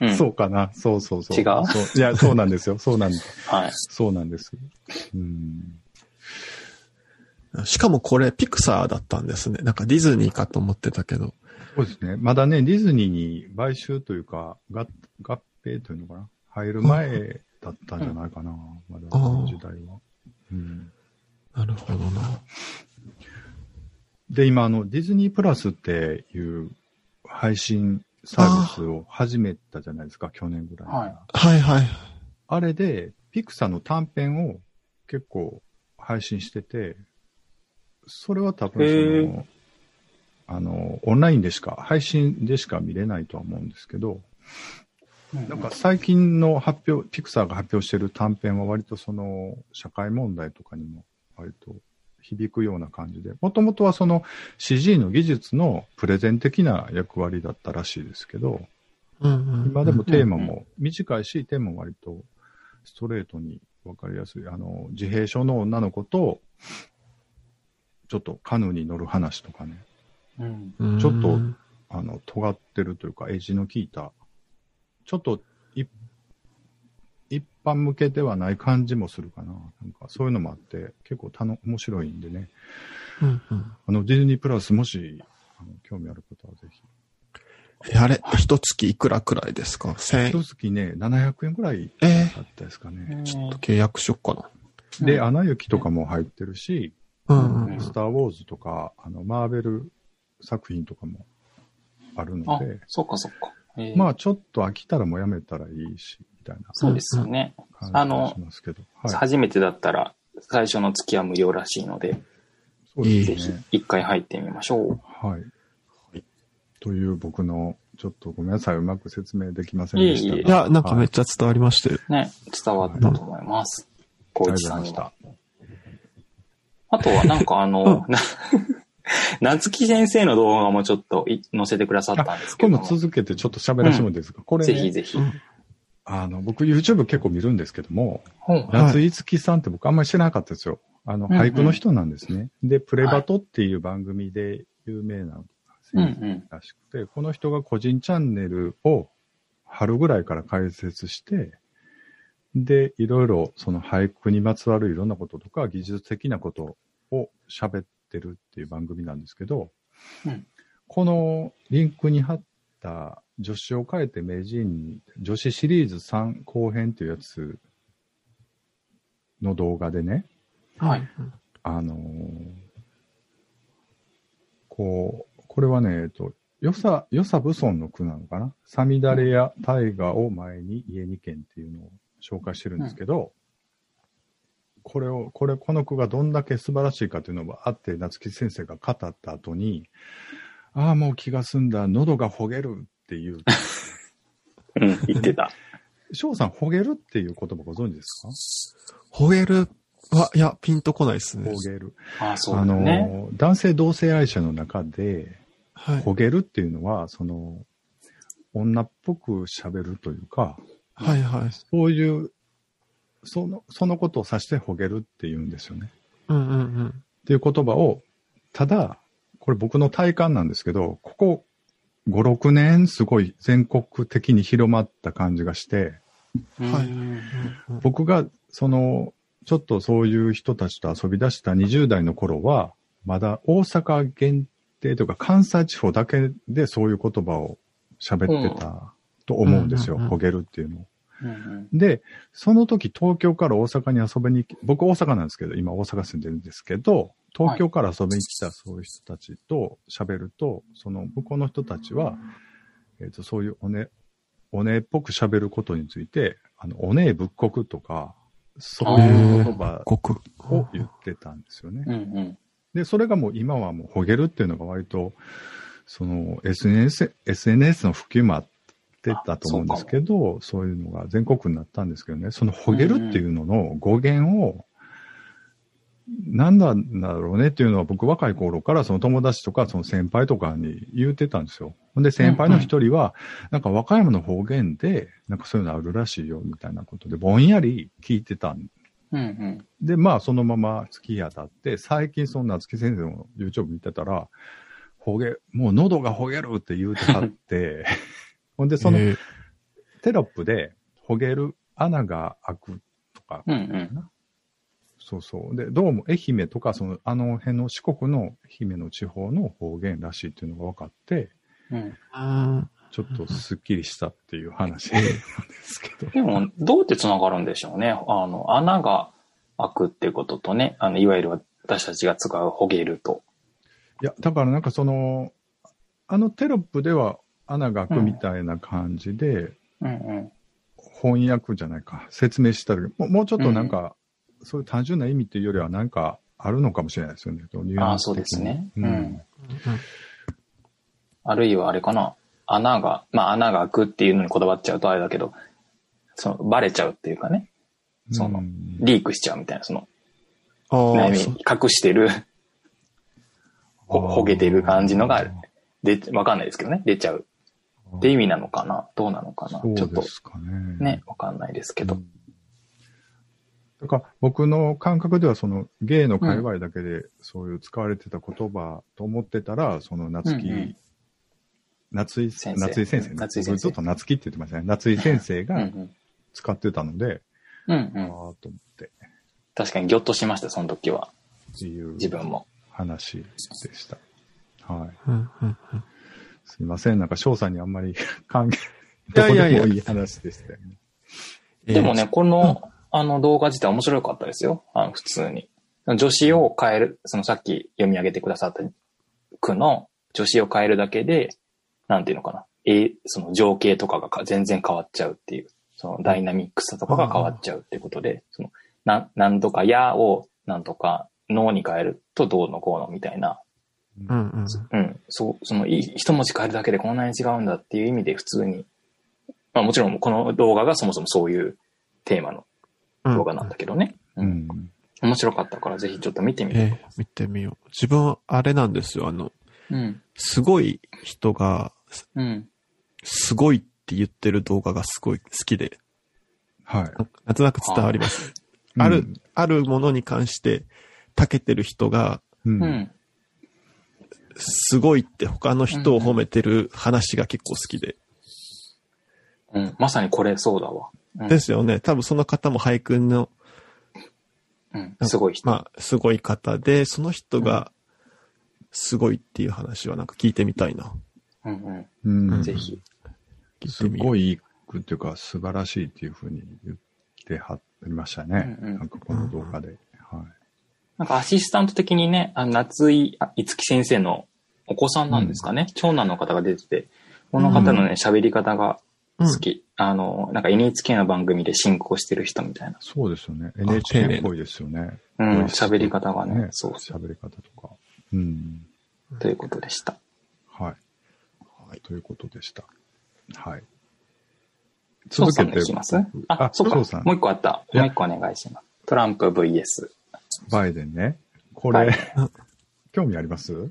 うん、そうかな。そうそうそう。違う？そういや、そうなんですよ。そうなんです。はい。そうなんです。うん。しかもこれピクサーだったんですね。なんかディズニーかと思ってたけど。そうですね。まだね、ディズニーに買収というか、合合併というのかな。入る前だったんじゃないかな。まだ、その時代は。うん、なるほどな。で、今、あの、ディズニープラスっていう配信サービスを始めたじゃないですか、去年ぐらいに。はいはいはい。あれで、ピクサーの短編を結構配信してて、それは多へ分そーの、あの、オンラインでしか、配信でしか見れないとは思うんですけど、なんか最近の発表、ピクサーが発表してる短編は割とその社会問題とかにも割と響くような感じで、もともとはその CG の技術のプレゼン的な役割だったらしいですけど、うんうん、今でもテーマも短いし、テーマも割とストレートに分かりやすい。あの、自閉症の女の子と、ちょっとカヌーに乗る話とかね、うん。うん、ちょっとあの、尖ってるというか、エッジの効いた、ちょっと一一般向けではない感じもするかな。なんかそういうのもあって、結構たの面白いんでね。うんうんあの、ディズニープラスもし、あの興味ある方はぜひ。えあれ、一月いくらくらいですか ?1000 円？一月ね、700円ぐらいえだったですかね。ちょっと契約しよっかな。で、うんアナ雪とかも入ってるし、うんうん。スター・ウォーズとか、あの、マーベル作品とかもあるのあで、、そっかそっか。えーまあちょっと飽きたらもうやめたらいいし、みたいなそうですよね。感じがしますけど。はい。初めてだったら最初の月は無料らしいので、そうでぜひすね。一回入ってみましょう。はい。という僕の、ちょっとごめんなさい、うまく説明できませんでしたが。いや、なんかめはいっちゃ伝わりましたよ。ね、伝わったと思います。光あり一さんにがとうございましは。た。あとはなんかあの、な 夏木先生の動画もちょっとい載せてくださったんですけども。も続けてちょっと喋らせてもいいですか、これ、ね、ぜひぜひ。あの、僕 YouTube 結構見るんですけども、はい夏井月さんって僕あんまり知らなかったですよ。あの、うんうん俳句の人なんですね。で、プレバトっていう番組で有名なうんう先生ん。らしくて、この人が個人チャンネルを春ぐらいから開設して、で、いろいろその俳句にまつわるいろんなこととか技術的なことを喋ってるっていう番組なんですけど、うんこのリンクに貼った女子を変えて名人に女子シリーズ3後編っていうやつの動画でね、はい。あのーこう、これはね、えっと、よさ、よさ武尊の句なのかな？サミダレや大河を前に家に県っていうのを紹介してるんですけど、これを、これ、この句がどんだけ素晴らしいかというのがあって、夏木先生が語った後に、ああ、もう気が済んだ、喉がほげるっていう。うん、言ってた。翔さん、ほげるっていう言葉ご存知ですほげるは、いや、ピンとこないですかね。ほげる。ああ、そうね。の、男性同性愛者の中で、はい。ほげるっていうのは、その、女っぽく喋るというか、はいはい。そういう、その、そのことを指してほげるって言うんですよね。うんうんうん。っていう言葉を、ただ、これ僕の体感なんですけど、ここ5、6年すごい全国的に広まった感じがして、はい。僕がその、ちょっとそういう人たちと遊び出した20代の頃は、まだ大阪限定とか関西地方だけでそういう言葉を喋ってたと思うんですよ。うん。うん。うん。ほげるっていうのを。うんうんで、その時東京から大阪に遊びに来、僕大阪なんですけど、今大阪住んでるんですけど、東京から遊びに来たそういう人たちと喋ると、その向こうの人たちは、えっ、と、そういうおね、おねっぽく喋ることについて、あの、おねえ仏国とか、そういう言葉国。を言ってたんですよね。うんうん。で、それがもう今はもうほげるっていうのが割と、その SNS、SNS の普及もあってたと思うんですけど、そういうのが全国になったんですけどね、そのほげるっていうのの語源を、何なんだろうねっていうのは僕若い頃からその友達とかその先輩とかに言ってたんですよ。ほんで先輩の一人は、なんか和歌山の方言で、なんかそういうのあるらしいよみたいなことでぼんやり聞いてたんうんうん。で、まあ、そのまま月日当たって、最近そんな月先生の YouTube 見てたら、ほげ、もう喉がほげるって言うてはって、ほんで、そのえーテロップで、ほげる穴が開くとか、うんうん。そうそう。で、どうも愛媛とか、その、あの辺の四国の愛媛の地方の方言らしいっていうのが分かって、うん。うんちょっとスッキリしたっていう話なんですけど。でも、どうやって繋がるんでしょうね。あの、穴が開くってこととね、あの、いわゆる私たちが使うほげると。いや、だからなんかその、あのテロップでは穴が開くみたいな感じで、うん。うん。翻訳じゃないか、説明した時もうもうちょっとなんか、そういう単純な意味っていうよりはなんかあるのかもしれないですよね。あそうですね。うん。うん。あるいはあれかな。穴が、まあ穴が開くっていうのにこだわっちゃうとあれだけど、その、バレちゃうっていうかね、そのうん。リークしちゃうみたいな、その、悩み隠してる、ほほげてる感じのが、で、わかんないですけどね、出ちゃうって意味なのかな？どうなのかな？そうちょっとですかね。ね、わかんないですけど。うんだから僕の感覚ではその芸の界隈だけでそういう使われてた言葉と思ってたら、その夏木、うんうん夏井先生夏井先生ね。夏井先生僕ずっと夏木って言ってましたね。夏井先生うんうがん。使ってたので、うんうああん。ーと思って確かにギョッとしました、その時は。っていう自分も。話でした。はい。うんうんうんすいません。なんか翔さんにあんまり 関係、いやいやいやどうでもいい話でしたよね。えーでもね、この、あの動画自体面白かったですよ。あの普通に。助詞を変える、そのさっき読み上げてくださった句の助詞を変えるだけで、なんていうのかな。えその情景とかがか全然変わっちゃうっていう、そのダイナミックさとかが変わっちゃうっていうことで、その、な、なんとかやをなんとか脳に変えるとどうのこうのみたいな、うんうん。うん、そう、その、い一文字変えるだけでこんなに違うんだっていう意味で普通に、まあもちろんこの動画がそもそもそういうテーマのうん動画なんだけどね。う。ん。面白かったからぜひちょっと見てみて。えー見てみよう。自分、あれなんですよ。あの、うん。すごい人が、うん。すごいって言ってる動画がすごい好きで、はい。ななんとなく伝わります。ある、あるものに関して、長けてる人が、うん。すごいって他の人を褒めてる話が結構好きで。うん。まさにこれそうだわ。うんですよね。多分その方も俳句の、うん。すごい人。まあ、すごい方で、その人が、すごいっていう話はなんか聞いてみたいな。うんうんうん。ぜひ。す聞いてみよう。ごいっていうか、素晴らしいっていうふうに言ってはりましたね。うんうんなんかこの動画で。はい。なんかアシスタント的にね、あ夏井あいつき先生のお子さんなんですかね。長男の方が出てて、この方のね、喋り方が好き。あの、なんか NHK の番組で進行してる人みたいな。そうですよね。NHK っぽいですよね。うん、喋り方がね。そうそう。喋り方とか。うん。ということでした。はい。はいということでした。はい。翔さんのいきます？あ、そうか。もう一個あった。もう一個お願いします。トランプ VS。バイデンね。こはいれ、興味あります？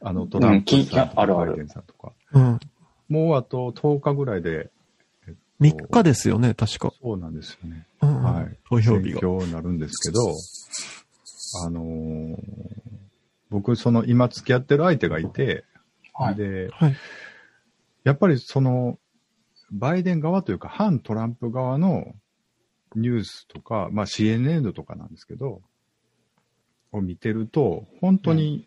あの、トランプさんとか、バイデンさんとか。うん。もうあと10日ぐらいで、3日ですよね、確か。そうなんですよね。うんうんはい。投票日が。選挙になるんですけど、あのー僕、その今付き合ってる相手がいて、はい。で、はい。やっぱりその、バイデン側というか、反トランプ側のニュースとか、まあ CNN とかなんですけど、を見てると、本当に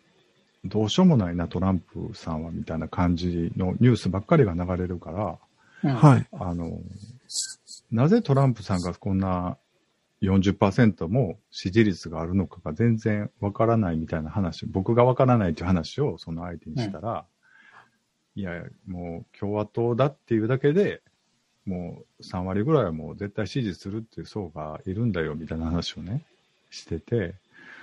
どうしようもないな、トランプさんは、みたいな感じのニュースばっかりが流れるから、うん。はい。あの、なぜトランプさんがこんな40%も支持率があるのかが全然わからないみたいな話、僕がわからないという話をその相手にしたら、いや、もう共和党だっていうだけで、もう3割ぐらいはもう絶対支持するっていう層がいるんだよみたいな話をね、してて、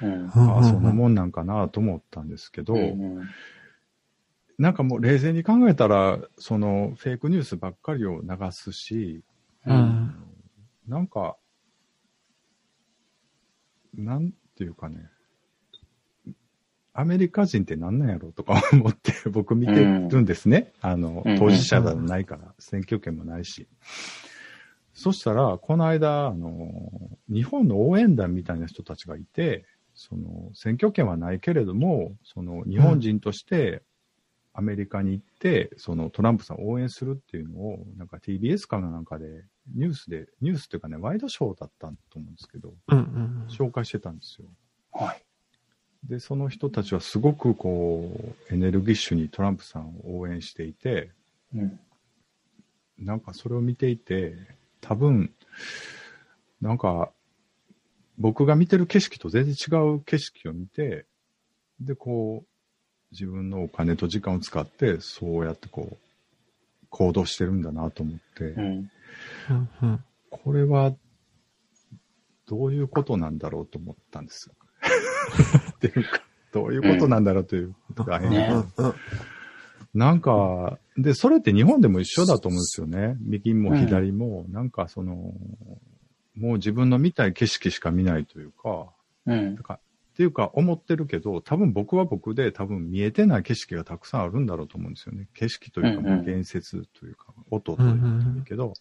うん。ああ、そんなもんなんかなと思ったんですけど、うんなんかもう冷静に考えたら、そのフェイクニュースばっかりを流すし、う。うんん。なんか、なんていうかね、アメリカ人って何なんやろとか 思って僕見てるんですね。あのうん、当事者でもないから、選挙権もないし。そしたら、この間、あの、日本の応援団みたいな人たちがいて、その、選挙権はないけれども、その、日本人として、アメリカに行って、そのトランプさんを応援するっていうのを、なんか TBS かなんかで、ニュースで、ニュースっていうかね、ワイドショーだったと思うんですけど、うんうん。紹介してたんですよ。はい。で、その人たちはすごくこう、エネルギッシュにトランプさんを応援していて、うん。なんかそれを見ていて、多分、なんか、僕が見てる景色と全然違う景色を見て、で、こう、自分のお金と時間を使って、そうやってこう、行動してるんだなと思って、うん。これは、どういうことなんだろうと思ったんですよ。っていうか、どういうことなんだろうということが変。ね。うんうんなんか、で、それって日本でも一緒だと思うんですよね。右も左も、なんかその、もう自分の見たい景色しか見ないというか、うん。だ。からっていうか思ってるけど、多分僕は僕で多分見えてない景色がたくさんあるんだろうと思うんですよね。景色というか、うんうん。まあ言説というか、音というかけど、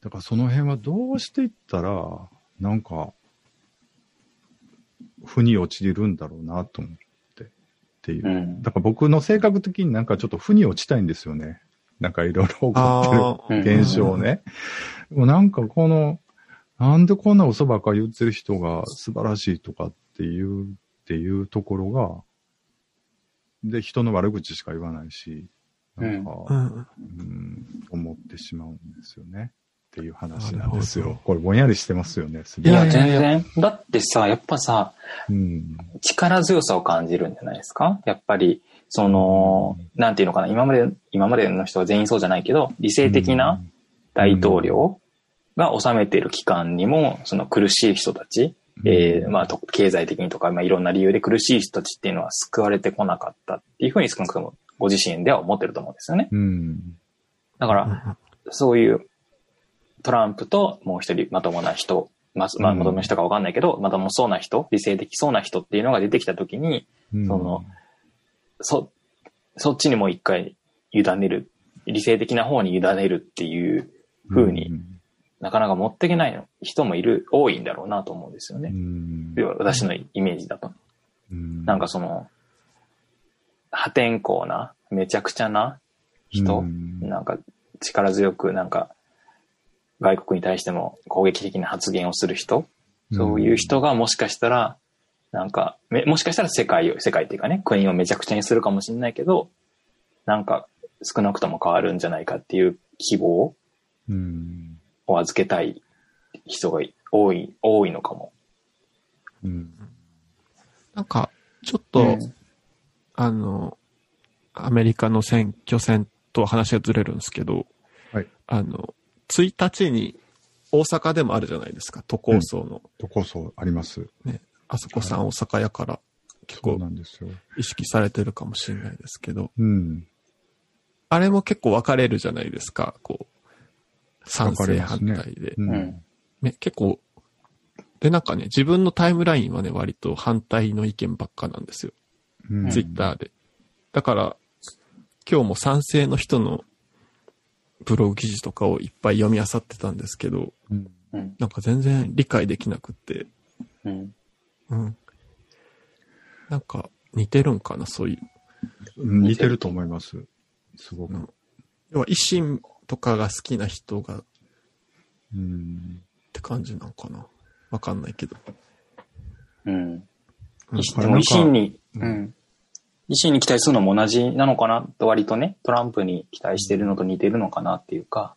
だからその辺はどうしていったら、なんか、腑に落ちるんだろうなと思って、っていう。うんだから僕の性格的になんかちょっと腑に落ちたいんですよね。なんかいろいろ起こってるあ現象ね。もうなんかこの、なんでこんな嘘ばっかり言ってる人が素晴らしいとかっていう、っていうところが、で、人の悪口しか言わないし、なんか、あ。うん。うん、思ってしまうんですよね。っていう話なんです。よこれぼんやりしてますよね。すいや、全然。だってさ、やっぱさ、うん。力強さを感じるんじゃないですか？やっぱり、その、なんていうのかな、今まで、今までの人は全員そうじゃないけど、理性的な大統領が治めている期間にも、その苦しい人たちえーまあ、と経済的にとか、まあ、いろんな理由で苦しい人たちっていうのは救われてこなかったっていうふうに少なくともご自身では思ってると思うんですよね。うん。だから、そういうトランプともう一人まともな人、まあ、まともな人かわかんないけど、まともそうな人、理性的そうな人っていうのが出てきたときに、うんその、そ、そっちにもう一回委ねる、理性的な方に委ねるっていう風に、なかなか持っていけない人もいる、多いんだろうなと思うんですようね。ん。要は私のイメージだと。うんなんかその、破天荒な、めちゃくちゃな人、うんなんか力強くなんか外国に対しても攻撃的な発言をする人、そういう人がもしかしたら、なんか、めもしかしたら世界を、世界っていうかね、国をめちゃくちゃにするかもしれないけど、なんか少なくとも変わるんじゃないかっていう希望うん。を預けたい人が多い、多いのかも。うん。なんか、ちょっと、うんあの、アメリカの選挙戦とは話がずれるんですけど、はいあの、1日に大阪でもあるじゃないですか、都構想の。とこそあります。ね、あそこさん大阪やから結構。意識されてるかもしれないですけど、うん。あれも結構分かれるじゃないですか、こう、賛成反対で。ううんん。ね、結構、で、なんかね、自分のタイムラインはね、割と反対の意見ばっかなんですよ。うんツイッターで。だから、今日も賛成の人のブログ記事とかをいっぱい読み漁ってたんですけど、うんうん。なんか全然理解できなくって、うん。うん。なんか似てるんかな、そういう。うん似てると思います。すごく。要は維新とかが好きな人がっうん。て感じなんかな。わかんないけど。うん。維新に、ううんん。維新に期待するのも同じなのかな？と割とね、トランプに期待してるのと似てるのかなっていうか。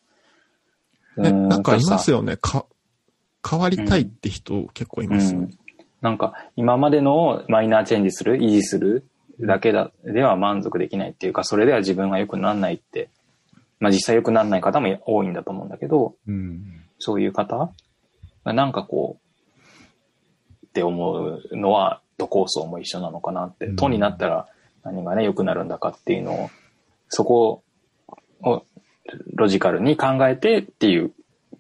ね、うんなんかいますよ。よね。か、変わりたいって人結構いますよね。うん。なんか、今までのをマイナーチェンジする、維持するだけだ、では満足できないっていうか、それでは自分が良くならないって、まあ実際良くならない方も多いんだと思うんだけど、うん。そういう方？がなんかこう、って思うのは、都構想も一緒なのかなって、うん都になったら何がね、良くなるんだかっていうのを、そこをロジカルに考えてっていう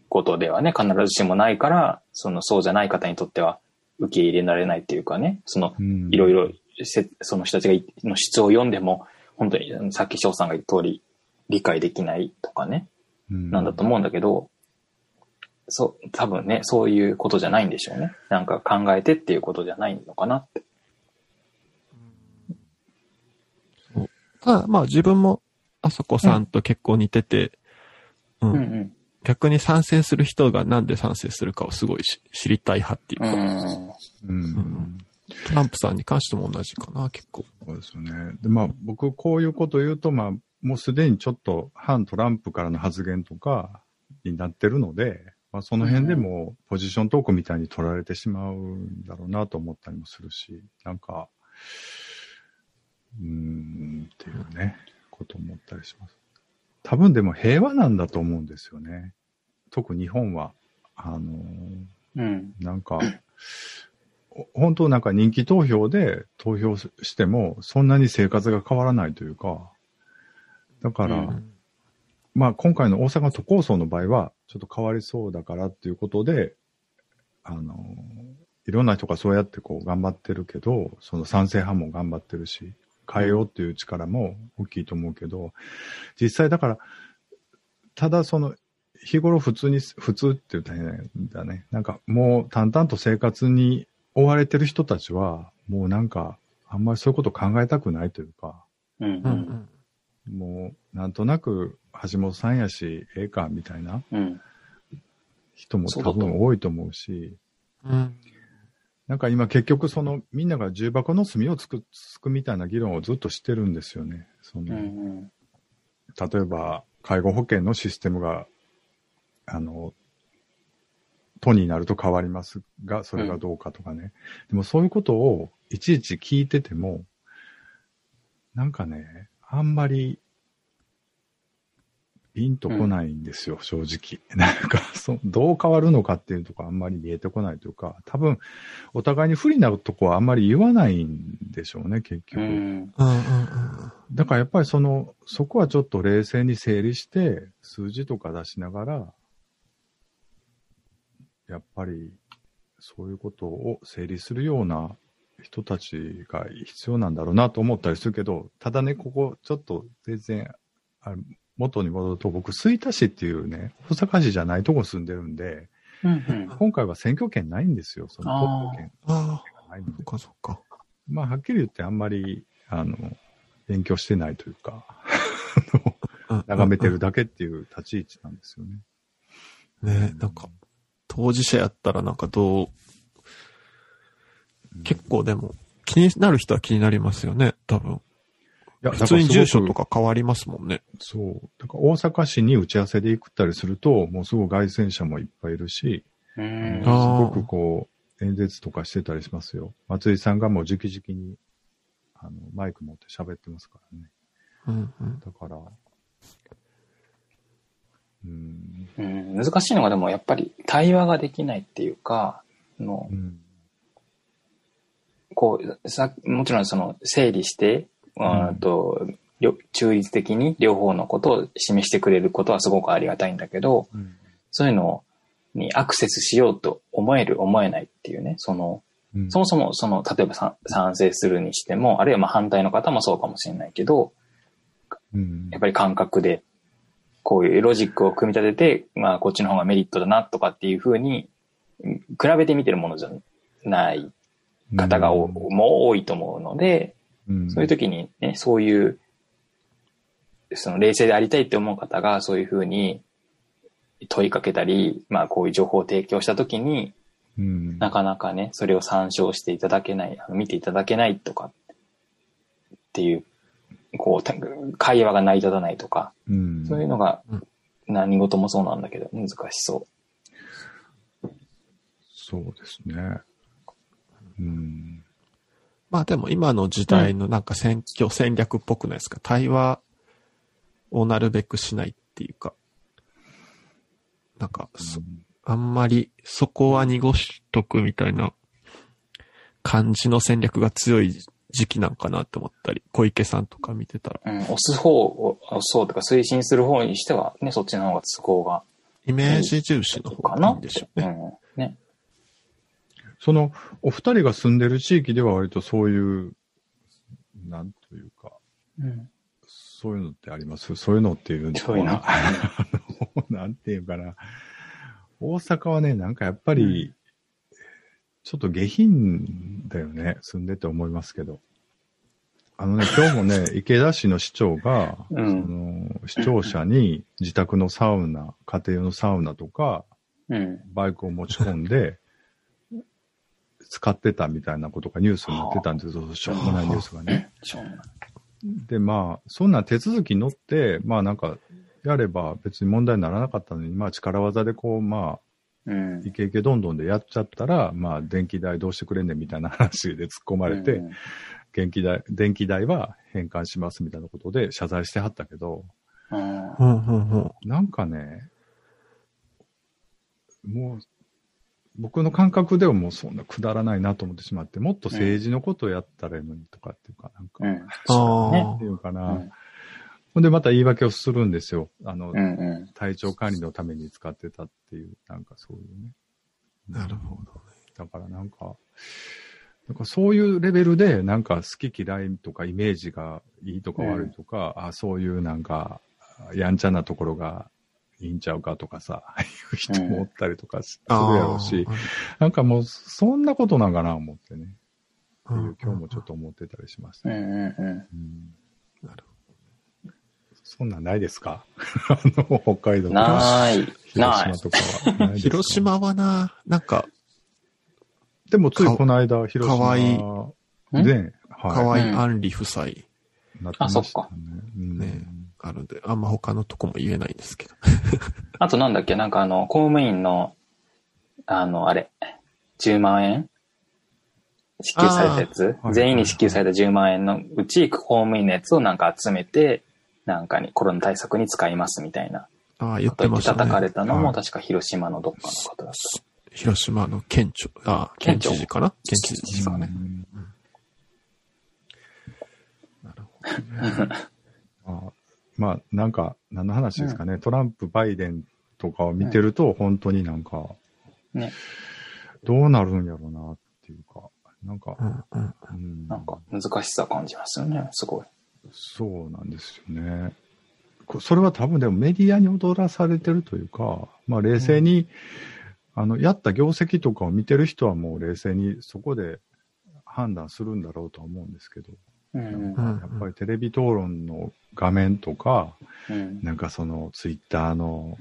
ことではね、必ずしもないから、そのそうじゃない方にとっては受け入れられないっていうかね、そのうんいろいろせその人たちがいの主張を読んでも、本当にさっき翔さんが言った通り理解できないとかね、なんだと思うんだけど、そう、多分ね、そういうことじゃないんでしょうね。なんか考えてっていうことじゃないのかなって。ただ、まあ自分もあそこさんと結構似てて、うんうんうん。逆に賛成する人がなんで賛成するかをすごいし知りたい派っていううか、ん。うん。トランプさんに関しても同じかな、結構。そうですよね。で、まあ、僕、こういうこと言うと、まあ、もうすでにちょっと反トランプからの発言とかになってるので、まあ、その辺でもポジショントークみたいに取られてしまうんだろうなと思ったりもするし、なんか、うーん、っていうね、こと思ったりします。多分でも平和なんだと思うんですよね。特に日本は。あのーうん。なんか、お本当なんか人気投票で投票しても、そんなに生活が変わらないというか、だから、うんまあ今回の大阪都構想の場合は、ちょっと変わりそうだからっていうことで、あの、いろんな人がそうやってこう頑張ってるけど、その賛成派も頑張ってるし、変えようっていう力も大きいと思うけど、実際だから、ただその、日頃普通に、普通って言ったら変だね。なんかもう淡々と生活に追われてる人たちは、もうなんか、あんまりそういうこと考えたくないというか、うん。ううんんもうなんとなく橋本さんやし、ええかみたいなうん。人も多分多いと思うし、うん。なんか今結局そのみんなが重箱の隅をつく、つくみたいな議論をずっとしてるんですよね。その、うん。例えば介護保険のシステムが、あの、都になると変わりますが、それがどうかとかね。でもそういうことをいちいち聞いてても、なんかね、あんまりピンとこないんですよ、正直。なんかそ、どう変わるのかっていうとこあんまり見えてこないというか、多分、お互いに不利なとこはあんまり言わないんでしょうね、結う局。ん。うんうんうん。だからやっぱりその、そこはちょっと冷静に整理して、数字とか出しながら、やっぱり、そういうことを整理するような人たちが必要なんだろうなと思ったりするけど、ただね、ここ、ちょっと全然、あ元に戻ると、僕、吹田市っていうね、大阪市じゃないとこ住んでるんで、うんうん。今回は選挙権ないんですよ、その投票権ああ、そっ。かそっか。まあ、はっきり言ってあんまり、あの、勉強してないというか、うん 眺めてるだけっていう立ち位置なんですよね。ねなんか、当事者やったらなんかどう、結構でも、気になる人は気になりますよね、多分。いや普通に住所とか。か変わりますもんね。そう。だから大阪市に打ち合わせで行ったりすると、もうすごい外線者もいっぱいいるし、すごくこう、演説とかしてたりしますよ。松井さんがもう直々に、あの、マイク持って喋ってますからね。うんうん。だから、うん、うん、難しいのがでもやっぱり対話ができないっていうか、あのうん、こう、さ、もちろんその整理して、うん。と、中立的に両方のことを示してくれることはすごくありがたいんだけど、うん、そういうのにアクセスしようと思える思えないっていうね、その、うん。そもそもその、例えばさ賛成するにしても、あるいはまあ反対の方もそうかもしれないけど、うん。やっぱり感覚で、こういうロジックを組み立てて、まあこっちの方がメリットだなとかっていうふうに、うん比べて見てるものじゃない方がお、もう多いと思うので、うん。そういう時にね、そういう、その冷静でありたいって思う方がそういうふうに問いかけたり、まあこういう情報を提供した時に、うん。なかなかね、それを参照していただけない、あの見ていただけないとかっていう、こう、た会話が成り立たないとか、うん。そういうのがうん。何事もそうなんだけど、難しそそうですね。うん。まあでも今の時代のなんか選挙戦略っぽくないですか？対話をなるべくしないっていうか。なんか、そあんまりそこは濁しとくみたいな感じの戦略が強い時期なんかなって思ったり、小池さんとか見てたら。う。うん、押す方を、押そうとか推進する方にしては、ね、そっちの方が都合がイメージ重視の方かないがいんでしょうね。うん。ね。その、お二人が住んでる地域では割とそういう、なんというか、うん。そういうのってあります？そういうのっていうのはそういうの なんていうかな。大阪はね、なんかやっぱり、ちょっと下品だよね。住んでて思いますけど。あのね、今日もね、池田市の市長が、うんその視聴者に自宅のサウナ、家庭用のサウナとか、うん。バイクを持ち込んで、使ってたみたいなことがニュースになってたんですよ。しょうもないニュースがね。しょうがない。で、まあ、そんな手続き乗って、まあなんか、やれば別に問題にならなかったのに、まあ力技でこう、まあ、うん。イケイケどんどんでやっちゃったら、まあ電気代どうしてくれんねんみたいな話で突っ込まれて、うん電気代、電気代は返還しますみたいなことで謝罪してはったけど、うん。なんかね、もう、僕の感覚ではもうそんなくだらないなと思ってしまって、もっと政治のことをやったらいいのにとかっていうか、なんか、うん。あそうだね。っていうかな、うんほんでまた言い訳をするんですよ。あの、うんう体調管理のために使ってたっていう、なんかそういうね。なるほどね。だからなんか、なんかそういうレベルで、なんか好き嫌いとかイメージがいいとか悪いとか、あそういうなんか、やんちゃなところがいいんちゃうかとかさ、いう人もおったりとかするやろうし、なんかもうそんなことなんかな思ってね。っていう今日もちょっと思ってたりしました。ん。うんうんうん。うんなるそんなんないですか？あの、北海道とかない。広。島とかはないですか？広島はな、なんか、でもついこの間、広島かわいいで、はい、河合安里夫妻なってましたあそっかね。あるんで、あんま他のとこも言えないんですけど。あとなんだっけ、なんかあの、公務員の、あの、あれ、10万円？支給されたやつ？全員に支給された10万円のうち、公務員のやつをなんか集めて、なんかに、コロナ対策に使いますみたいな。ああ、言っててましたね。叩かれたのも、はい。確か広島のどっかの方だった。広島の県庁、ああ、県知事かな？県知事かね。うん。なるほどね。あまあ、なんか、何の話ですかね、トランプ、バイデンとかを見てると、本当になんか、ね。どうなるんやろうなっていうか、なんかう、んうん。うんなんか難しさ感じますよね、すごい。そうなんですよね。こそれは多分でもメディアに踊らされてるというか、まあ冷静に、あの、やった業績とかを見てる人はもう冷静にそこで判断するんだろうとは思うんですけど、うんうんやっぱりテレビ討論の画面とか、うん。なんかそのツイッターの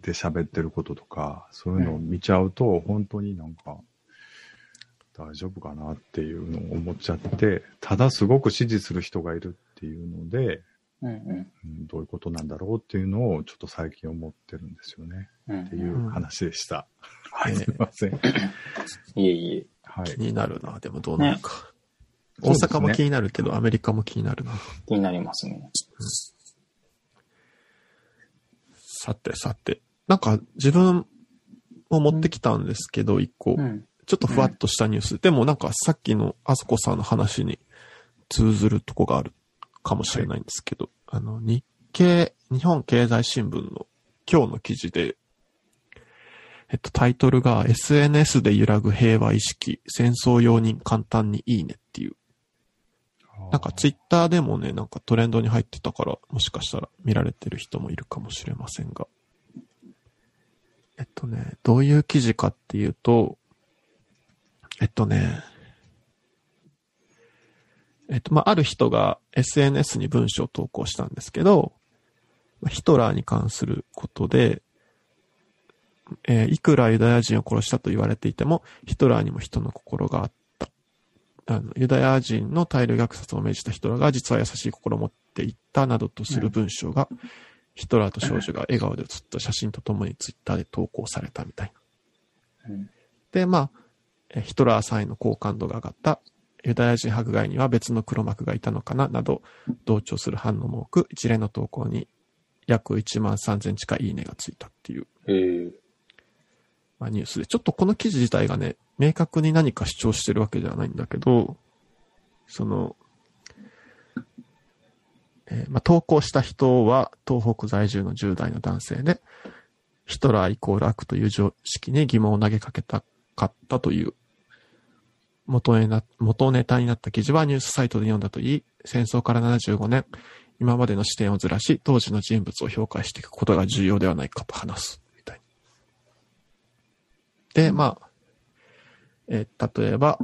で喋ってることとか、そういうのを見ちゃうと、本当になんか大丈夫かなっていうのを思っちゃって、ただすごく支持する人がいるっていうので、うんうんうんどういうことなんだろうっていうのをちょっと最近思ってるんですよね。うんっていう話でした。はい すいません。いえいえ。はい気。になるな、でもどうなるか。ね大阪も気になるけど、アメリカも気になるな。気になりますね。さてさて。なんか自分も持ってきたんですけど、一個。うん。ちょっとふわっとしたニュース。でもなんかさっきのあそこさんの話に通ずるとこがあるかもしれないんですけど、あの、日経、日本経済新聞の今日の記事で、えっと、タイトルが SNS で揺らぐ平和意識、戦争容認簡単にいいねっていう。なんかツイッターでもね、なんかトレンドに入ってたから、もしかしたら見られてる人もいるかもしれませんが。えっとね、どういう記事かっていうと、えっとね、えっと、まあ、ある人が SNS に文章を投稿したんですけど、ヒトラーに関することで、えーいくらユダヤ人を殺したと言われていても、ヒトラーにも人の心があっ。あの、ユダヤ人の大量虐殺を命じたヒトラーが実は優しい心を持っていったなどとする文章が、ヒトラーと少女が笑顔で写った写真とともにツイッターで投稿されたみたいな。うんで、まあ、えヒトラーさんへの好感度が上がったユダヤ人迫害には別の黒幕がいたのかな、など、同調する反応も多く、一連の投稿に約1万3000近いいいねがついたっていう。まあ、ニュースで、ちょっとこの記事自体がね、明確に何か主張してるわけではないんだけど、その、えーまあ、投稿した人は東北在住の10代の男性で、ヒトラーイコール悪という常識に疑問を投げかけたかったという元ネタ元ネタになった記事はニュースサイトで読んだといい、戦争から75年、今までの視点をずらし、当時の人物を評価していくことが重要ではないかと話す、みたい。で、まあ、えー例えば、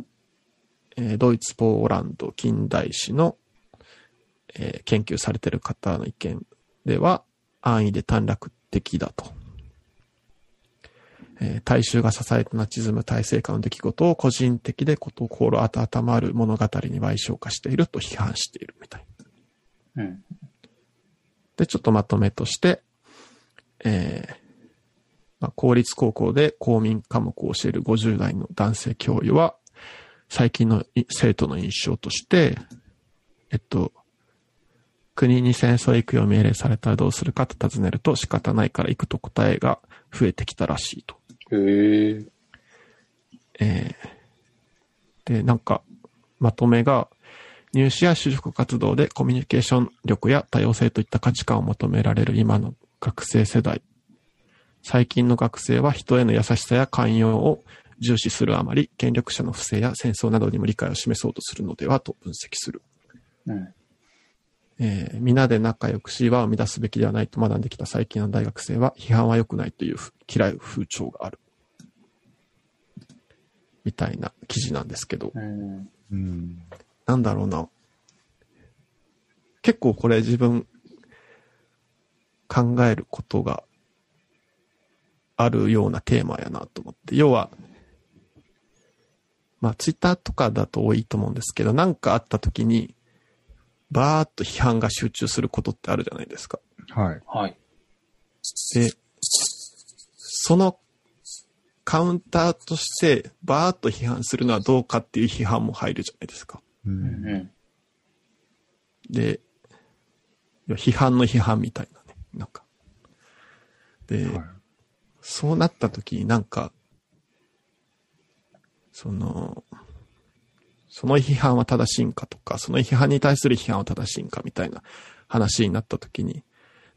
えードイツ、ポーランド、近代史の、えー研究されている方の意見では、安易で短絡的だと。えー大衆が支えたナチズム体制下の出来事を個人的でこと心温まる物語に賠償化していると批判しているみたい。うん。で、ちょっとまとめとして、えーまあ、公立高校で公民科目を教える50代の男性教諭は、最近のい生徒の印象として、えっと、国に戦争へ行くよう命令されたらどうするかと尋ねると仕方ないから行くと答えが増えてきたらしいと。へえ。えーで、なんか、まとめが、入試や就職活動でコミュニケーション力や多様性といった価値観を求められる今の学生世代。最近の学生は人への優しさや寛容を重視するあまり、権力者の不正や戦争などにも理解を示そうとするのではと分析する。うん。えー皆で仲良くし和を乱すべきではないと学んできた最近の大学生は、批判は良くないというふ嫌い風潮がある。みたいな記事なんですけど。うん。うん。なんだろうな。結構これ自分考えることがあるようなテーマやなと思って。要は、まあツイッターとかだと多いと思うんですけど、なんかあった時に、バーっと批判が集中することってあるじゃないですか。はい。はい。で、そのカウンターとして、バーっと批判するのはどうかっていう批判も入るじゃないですか。う。うんん。で、批判の批判みたいなね。なんか。で、はいそうなった時になんか、その、その批判は正しいんかとか、その批判に対する批判は正しいんかみたいな話になった時に、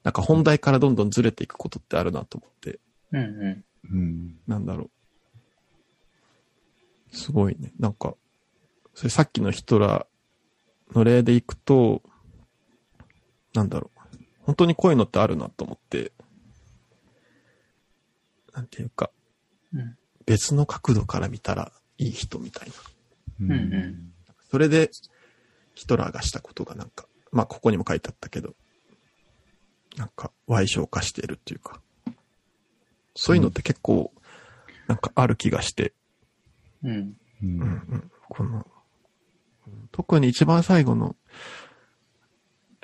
なんか本題からどんどんずれていくことってあるなと思って、うんううん。なんだろう。すごいね。なんか、それさっきのヒトラーの例でいくと、なんだろう。本当にこういうのってあるなと思って、なんていうか、ん。うん別の角度から見たらいい人みたいな。うんうんうんそれで、ヒトラーがしたことがなんか、まあここにも書いてあったけど、なんか、歪償化しているっていうか、そういうのって結構、なんかある気がして、うん。うんうんうん、この、うん特に一番最後の、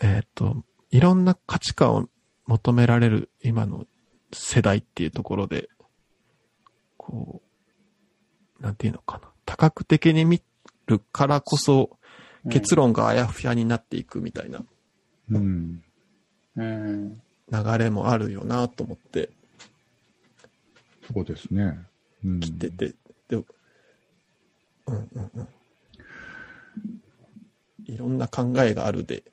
えっ、と、いろんな価値観を求められる今の世代っていうところで、こう、なんていうのかな。多角的に見るからこそ、結論があやふやになっていくみたいなうん。うん。流れもあるよなと思ってそうですね。うん。来てて、で、うんうんうん。いろんな考えがあるで、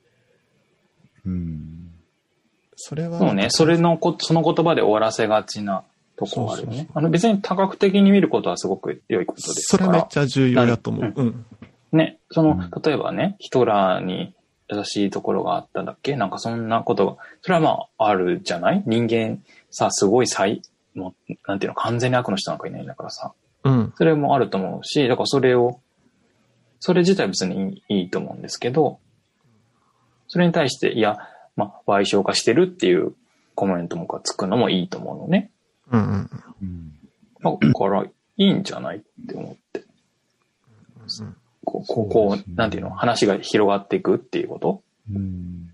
うん。それは。そうね、それのこ、その言葉で終わらせがちなとこがあるよそうそうそ。ねあの別に多角的に見ることはすごく良いことですそから。れめっちゃ重要だと思う。うん。ね、その、うん例えばね、ヒトラーに優しいところがあったんだっけ？なんかそんなことが、それはまあ、あるじゃない？人間さ、すごい最、もう、なんていうの、完全に悪の人なんかいないんだからさ。うん。それもあると思うし、だからそれを、それ自体別にいいと思うんですけど、それに対して、いや、まあ、賠償化してるっていうコメントもがつくのもいいと思うのね。うんうんだから、いいんじゃないって思って。うん。こう、こう、なんていうの、話が広がっていくっていうことうん。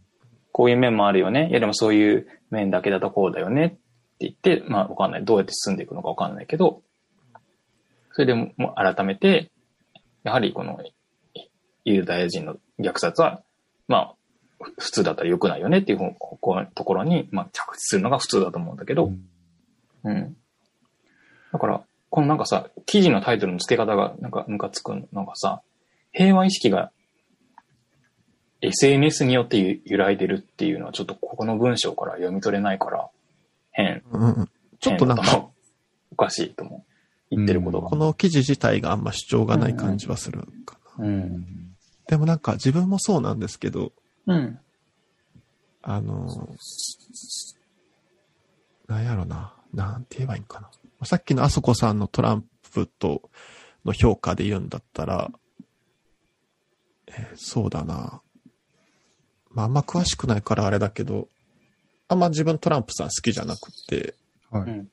こういう面もあるよね。いやでもそういう面だけだとこうだよねって言って、まあわかんない。どうやって進んでいくのかわかんないけど、それでも改めて、やはりこのユダヤ人の虐殺は、まあ、ふ普通だったら良くないよねっていうところに、まあ着地するのが普通だと思うんだけど、うん。だから、このなんかさ、記事のタイトルの付け方がなんかムカつくのがさ、平和意識が SNS によってゆ由来でるっていうのはちょっとここの文章から読み取れないから、変。うんうん。ちょっとなんか、おかしいと思う。言ってることが。この記事自体があんま主張がない感じはするかな。うん。でもなんか自分もそうなんですけど、うん。あの、なんやろな。なんて言えばいいんかな。さっきのあそこさんのトランプとの評価で言うんだったら、えーそうだな。まあ、あんま詳しくないからあれだけど、あんま自分トランプさん好きじゃなくて、はい。うん。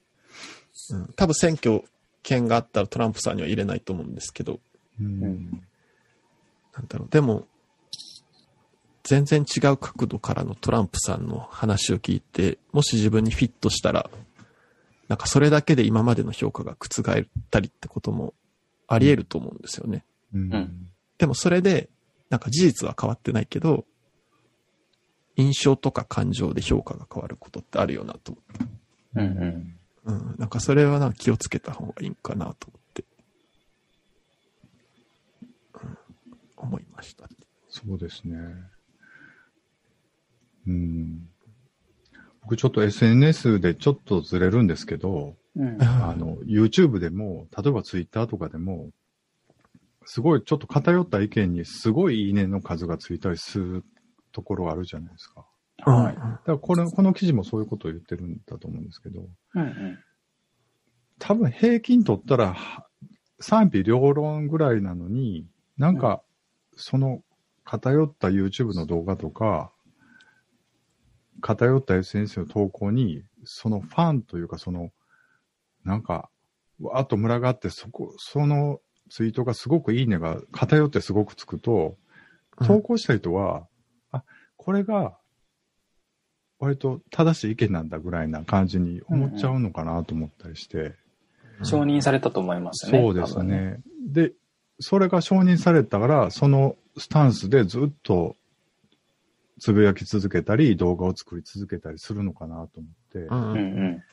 うん、多分選挙権があったらトランプさんには入れないと思うんですけど、うん。なんだろう。でも、全然違う角度からのトランプさんの話を聞いて、もし自分にフィットしたら、なんかそれだけで今までの評価が覆ったりってこともあり得ると思うんですよね。うんうんでもそれで、なんか事実は変わってないけど、印象とか感情で評価が変わることってあるよなと。うんうん。うん。なんかそれはなんか気をつけた方がいいんかなと思って、うん、思いました。そうですね。うん。僕ちょっと SNS でちょっとずれるんですけど、うん。あの、YouTube でも、例えば Twitter とかでも、すごいちょっと偏った意見にすごいいいねの数がついたりするところあるじゃないですか。はい。だからこれ、この記事もそういうことを言ってるんだと思うんですけど、うんうん。多分平均取ったらは賛否両論ぐらいなのに、なんか、その偏った YouTube の動画とか、偏った SNS の投稿に、そのファンというか、その、なんか、わーっと群がって、そこ、そのツイートがすごくいいねが偏ってすごくつくと、投稿した人は、あ、これが、割と正しい意見なんだぐらいな感じに思っちゃうのかなと思ったりして、承認されたと思いますね。そうです多分。ね。で、それが承認されたから、そのスタンスでずっとつぶやき続けたり、動画を作り続けたりするのかなと思って。ううんん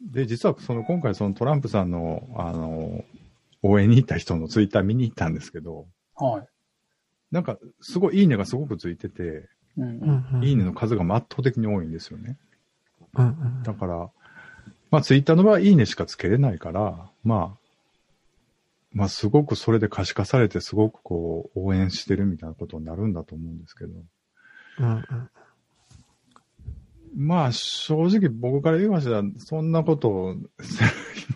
で、実はその今回そのトランプさんの、あの、応援に行った人のツイッター見に行ったんですけど、うん。はい。なんか、すごいいいねがすごくついてて、うんううんん。いいねの数が圧倒的に多いんですよね。うんうん。だから、まあツイッターの場合いいねしかつけれないから、まあ、まあすごくそれで可視化されてすごくこう応援してるみたいなことになるんだと思うんですけど、うんうん。まあ正直僕から言いましたら、そんなことを今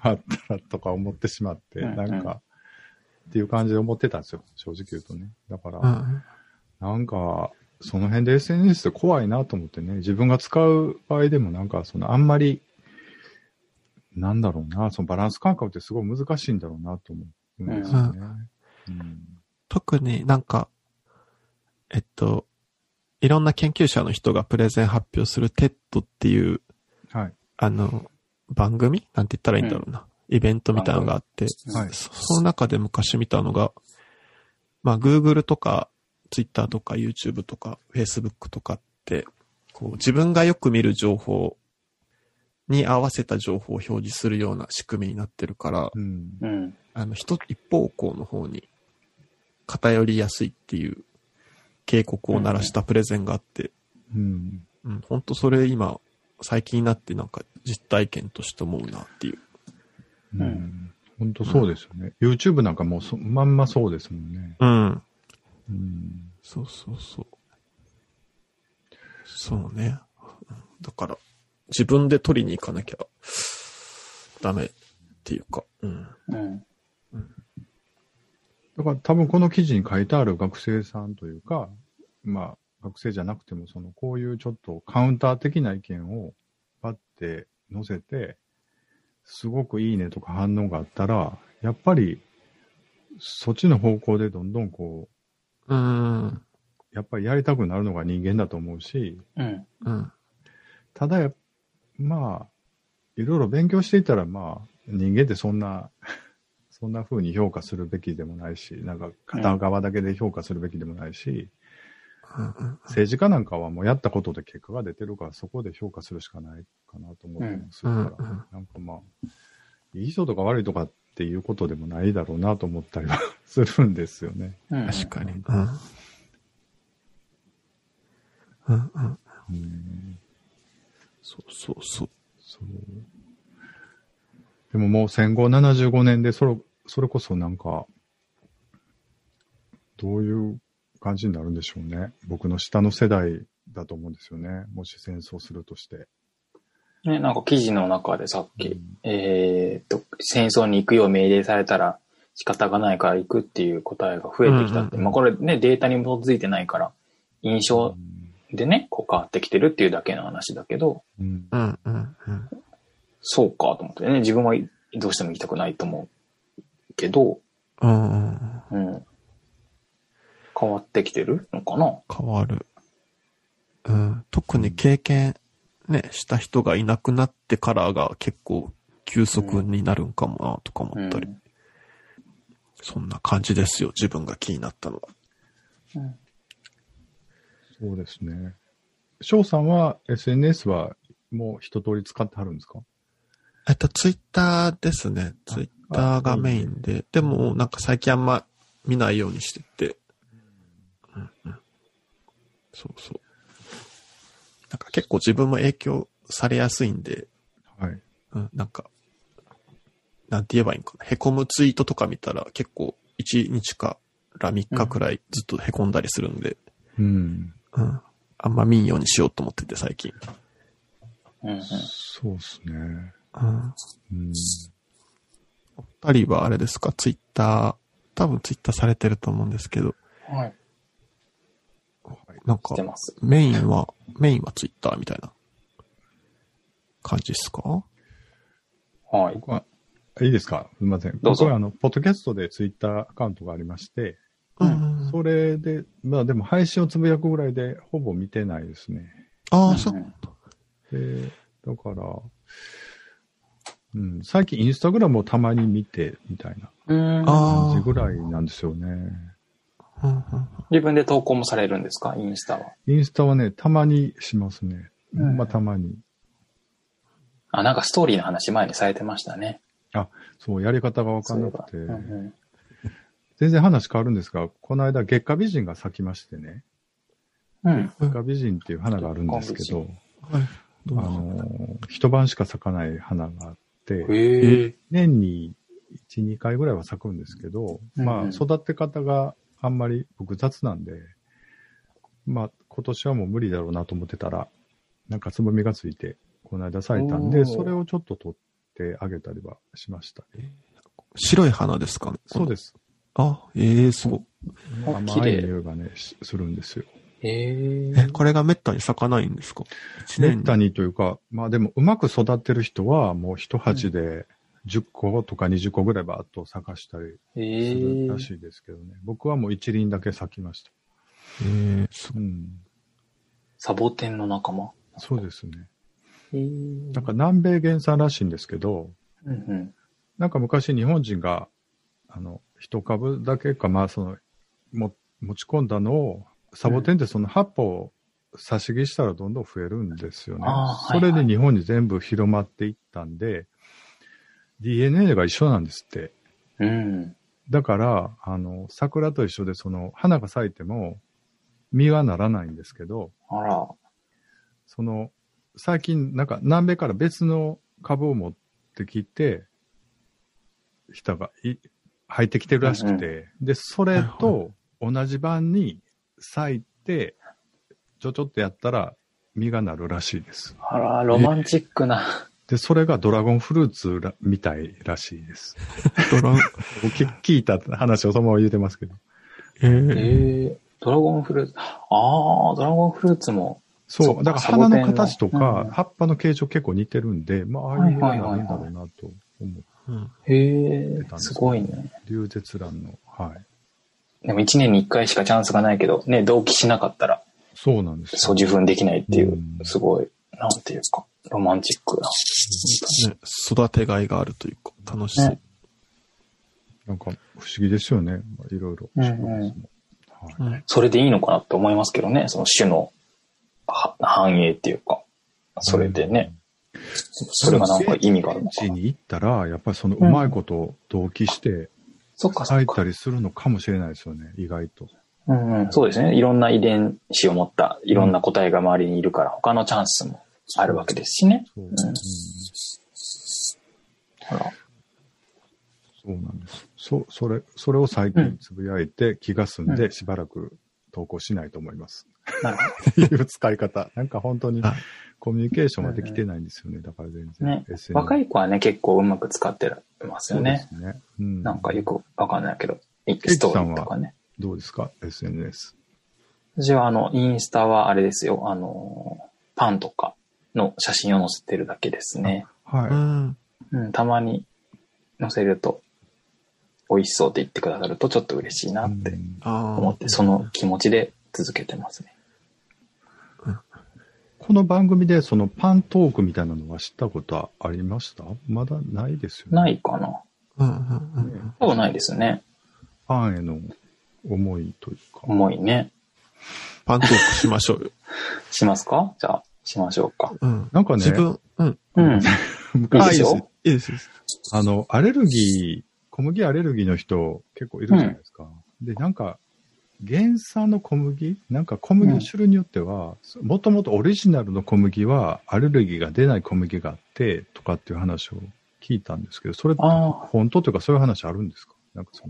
あったらとか思ってしまって、なんか、っていう感じで思ってたんですよ。正直言うとね。だから、うんなんか、その辺で SNS って怖いなと思ってね、自分が使う場合でもなんか、そのあんまり、なんだろうな、そのバランス感覚ってすごい難しいんだろうなと思うんですよね。うん特になんか、えっと、いろんな研究者の人がプレゼン発表する TED っていう、はい。あの、番組？なんて言ったらいいんだろうな。イベントみたいなのがあって、はいそその中で昔見たのが、まあ Google とか Twitter とか YouTube とか Facebook とかって、こう自分がよく見る情報に合わせた情報を表示するような仕組みになってるから、うん。うん。あの、一、一方向の方に偏りやすいっていう警告を鳴らしたプレゼンがあって、うん。うん、本当それ今、最近になってなんか実体験として思うなっていう。うんん。本当そうですよね。YouTube なんかもうそまんまそうですもんね。うん。うん。そうそうそう。そうね。うんだから、自分で取りに行かなきゃダメっていうか、うん。うん。だから多分この記事に書いてある学生さんというか、まあ学生じゃなくてもそのこういうちょっとカウンター的な意見をパッて載せて、すごくいいねとか反応があったら、やっぱりそっちの方向でどんどんこうん。う、やっぱりやりたくなるのが人間だと思うし、うん。うん。ただや、まあ、いろいろ勉強していたら、まあ、人間ってそんな、そんな風に評価するべきでもないし、なんか片側だけで評価するべきでもないし、うん政治家なんかはもうやったことで結果が出てるから、そこで評価するしかないかなと思ってまするから、うんうんなんかまあ、いい人とか悪いとかっていうことでもないだろうなと思ったりはするんですよね。うん。確かに。うん。うんそうそうそう。そう。でももう戦後75年で、それ、それこそなんか、どういう感じになるんでしょうね。僕の下の世代だと思うんですよね。もし戦争するとして。ね、なんか記事の中でさっき、うんえーっと、戦争に行くよう命令されたら仕方がないから行くっていう答えが増えてきたって。うんうんうんまあこれね、データに基づいてないから、印象でね、こう変わってきてるっていうだけの話だけど、うん。うんうんうん。そうかと思ってね、自分はどうしても行きたくないと思うけど、うんうん。うん。変わってきてるのかな？変わる。うん。特に経験、ね、した人がいなくなってからが結構急速になるんかもなとか思ったり。うんそんな感じですよ。自分が気になったのは。うんそうですね。翔さんは SNS はもう一通り使ってはるんですか？えっと、ツイッターですね。ツイッターがメインで。でも、なんか最近あんま見ないようにしてて。うんうん。そうそう。なんか結構自分も影響されやすいんで、はい。うん、なんか、なんて言えばいいんかな。凹むツイートとか見たら結構1日から3日くらいずっと凹んだりするんで、うん。うん。あんま見んようにしようと思ってて最近。うんうんそうですね。うん。うん。お二人はあれですか？ツイッター、多分ツイッターされてると思うんですけど、はい。なんか。メインは、メインはツイッターみたいな感じですか？はい。僕は、いいですか？すみません。どうぞ僕はあの、ポッドキャストでツイッターアカウントがありまして、うんそれで、まあでも配信をつぶやくぐらいでほぼ見てないですね。ああ、うんそう。で、だから、うん、最近インスタグラムをたまに見て、みたいな感じぐらいなんですよね。自分で投稿もされるんですか？インスタは。インスタはね、たまにしますね。うんまあ、たまに。あ、なんかストーリーの話前にされてましたね。そう、やり方がわかんなくて全然話変わるんですが、この間月下美人が咲きましてね。うん。月下美人っていう花があるんですけど、はい。あの一晩しか咲かない花があっ。年に1、2回ぐらいは咲くんですけど、うんまあ、育て方があんまり僕雑なんで、まあ、今年はもう無理だろうなと思ってたら、なんかつぼみがついて、この間咲いたんで、それをちょっと取ってあげたりはしました。白い花ですか？ねそうです。あ、ええすごい。あ甘綺麗い匂いがね、しするんですよ。へえ、え。これがめったに咲かないんですか？めったにというか、まあでもうまく育てる人はもう一鉢で10個とか20個ぐらいバーッと咲かしたりするら。しいですけどね。僕はもう一輪だけ咲きました。ええすごい。うん。サボテンの仲間。そうですね。なんか南米原産らしいんですけど、うんうん。なんか昔日本人が、あの、一株だけか、まあその、も、持ち込んだのを、サボテンってその葉っぱを差し木したらどんどん増えるんですよね。それはいはいで日本に全部広まっていったんで、DNA が一緒なんですって。うん。だから、あの、桜と一緒でその、花が咲いても、実はならないんですけど、あら。その、最近、なんか南米から別の株を持ってきて、人がい入ってきてるらしくて、で、それと同じ版に咲いて、ちょちょっとやったら実がなるらしいです。あら、ロマンチックな。で、それがドラゴンフルーツらみたいらしいです。ドラン、僕聞いた話をそのまま言うてますけど。ええへえ。ドラゴンフルーツ。ああ、ドラゴンフルーツも。そう、かだから花の形とか葉っぱの形状結構似てるんで、まあ、ああいう実がなるんだろうなと思う。うん。へえ、すごいね。流絶蘭の、はい。でも一年に一回しかチャンスがないけど、ね、同期しなかったら、そうなんですよ。そう受粉できないっていうう、んすごい、なんていうか、ロマンチックな。ね、育てがいがあるというか、楽しそう。ねなんか不思議ですよね。まあいろいろ。それでいいのかなって思いますけどね、その種のは繁栄っていうか、それでね、それがなんか意味があるのかな。に行ったら、やっぱりそのうまいことを同期してそっかそっか。咲いたりするのかもしれないですよね、意外と。うんうん、そうですね。いろんな遺伝子を持ったいろんな個体が周りにいるから、他のチャンスもあるわけですしね。そう。んうんほら。そうなんです。そ、それ、それを最近つぶやいて気が済んで、しばらく投稿しないと思います。なるほっていう使い方。なんか本当にあコミュニケーションができてないんですよね。だから全然。どね。若い子はね、結構うまく使ってますよね。そうですね。うん。なんかよくわかんないけど、ストーリーとかね。どうですか ?SNS。私はあの、インスタはあれですよ、あの、パンとかの写真を載せてるだけですね。はい。うん。うん、たまに載せると、美味しそうって言ってくださるとちょっと嬉しいなって。思って、その気持ちで続けてますね。この番組でそのパントークみたいなのは知ったことはありました？まだないですよね。ないかなうんうんうん多分ないですね。パンへの思いというか。重いね。パントークしましょうよ。しますか？じゃあ、しましょうか。うん。なんかね自分、うん。うん。昔いいですよいいです。いいですあの、アレルギー、小麦アレルギーの人結構いるじゃないですか。で、なんか、原産の小麦？なんか小麦の種類によっては、もともとオリジナルの小麦はアレルギーが出ない小麦があって、とかっていう話を聞いたんですけど、それって。本当というかそういう話あるんですか？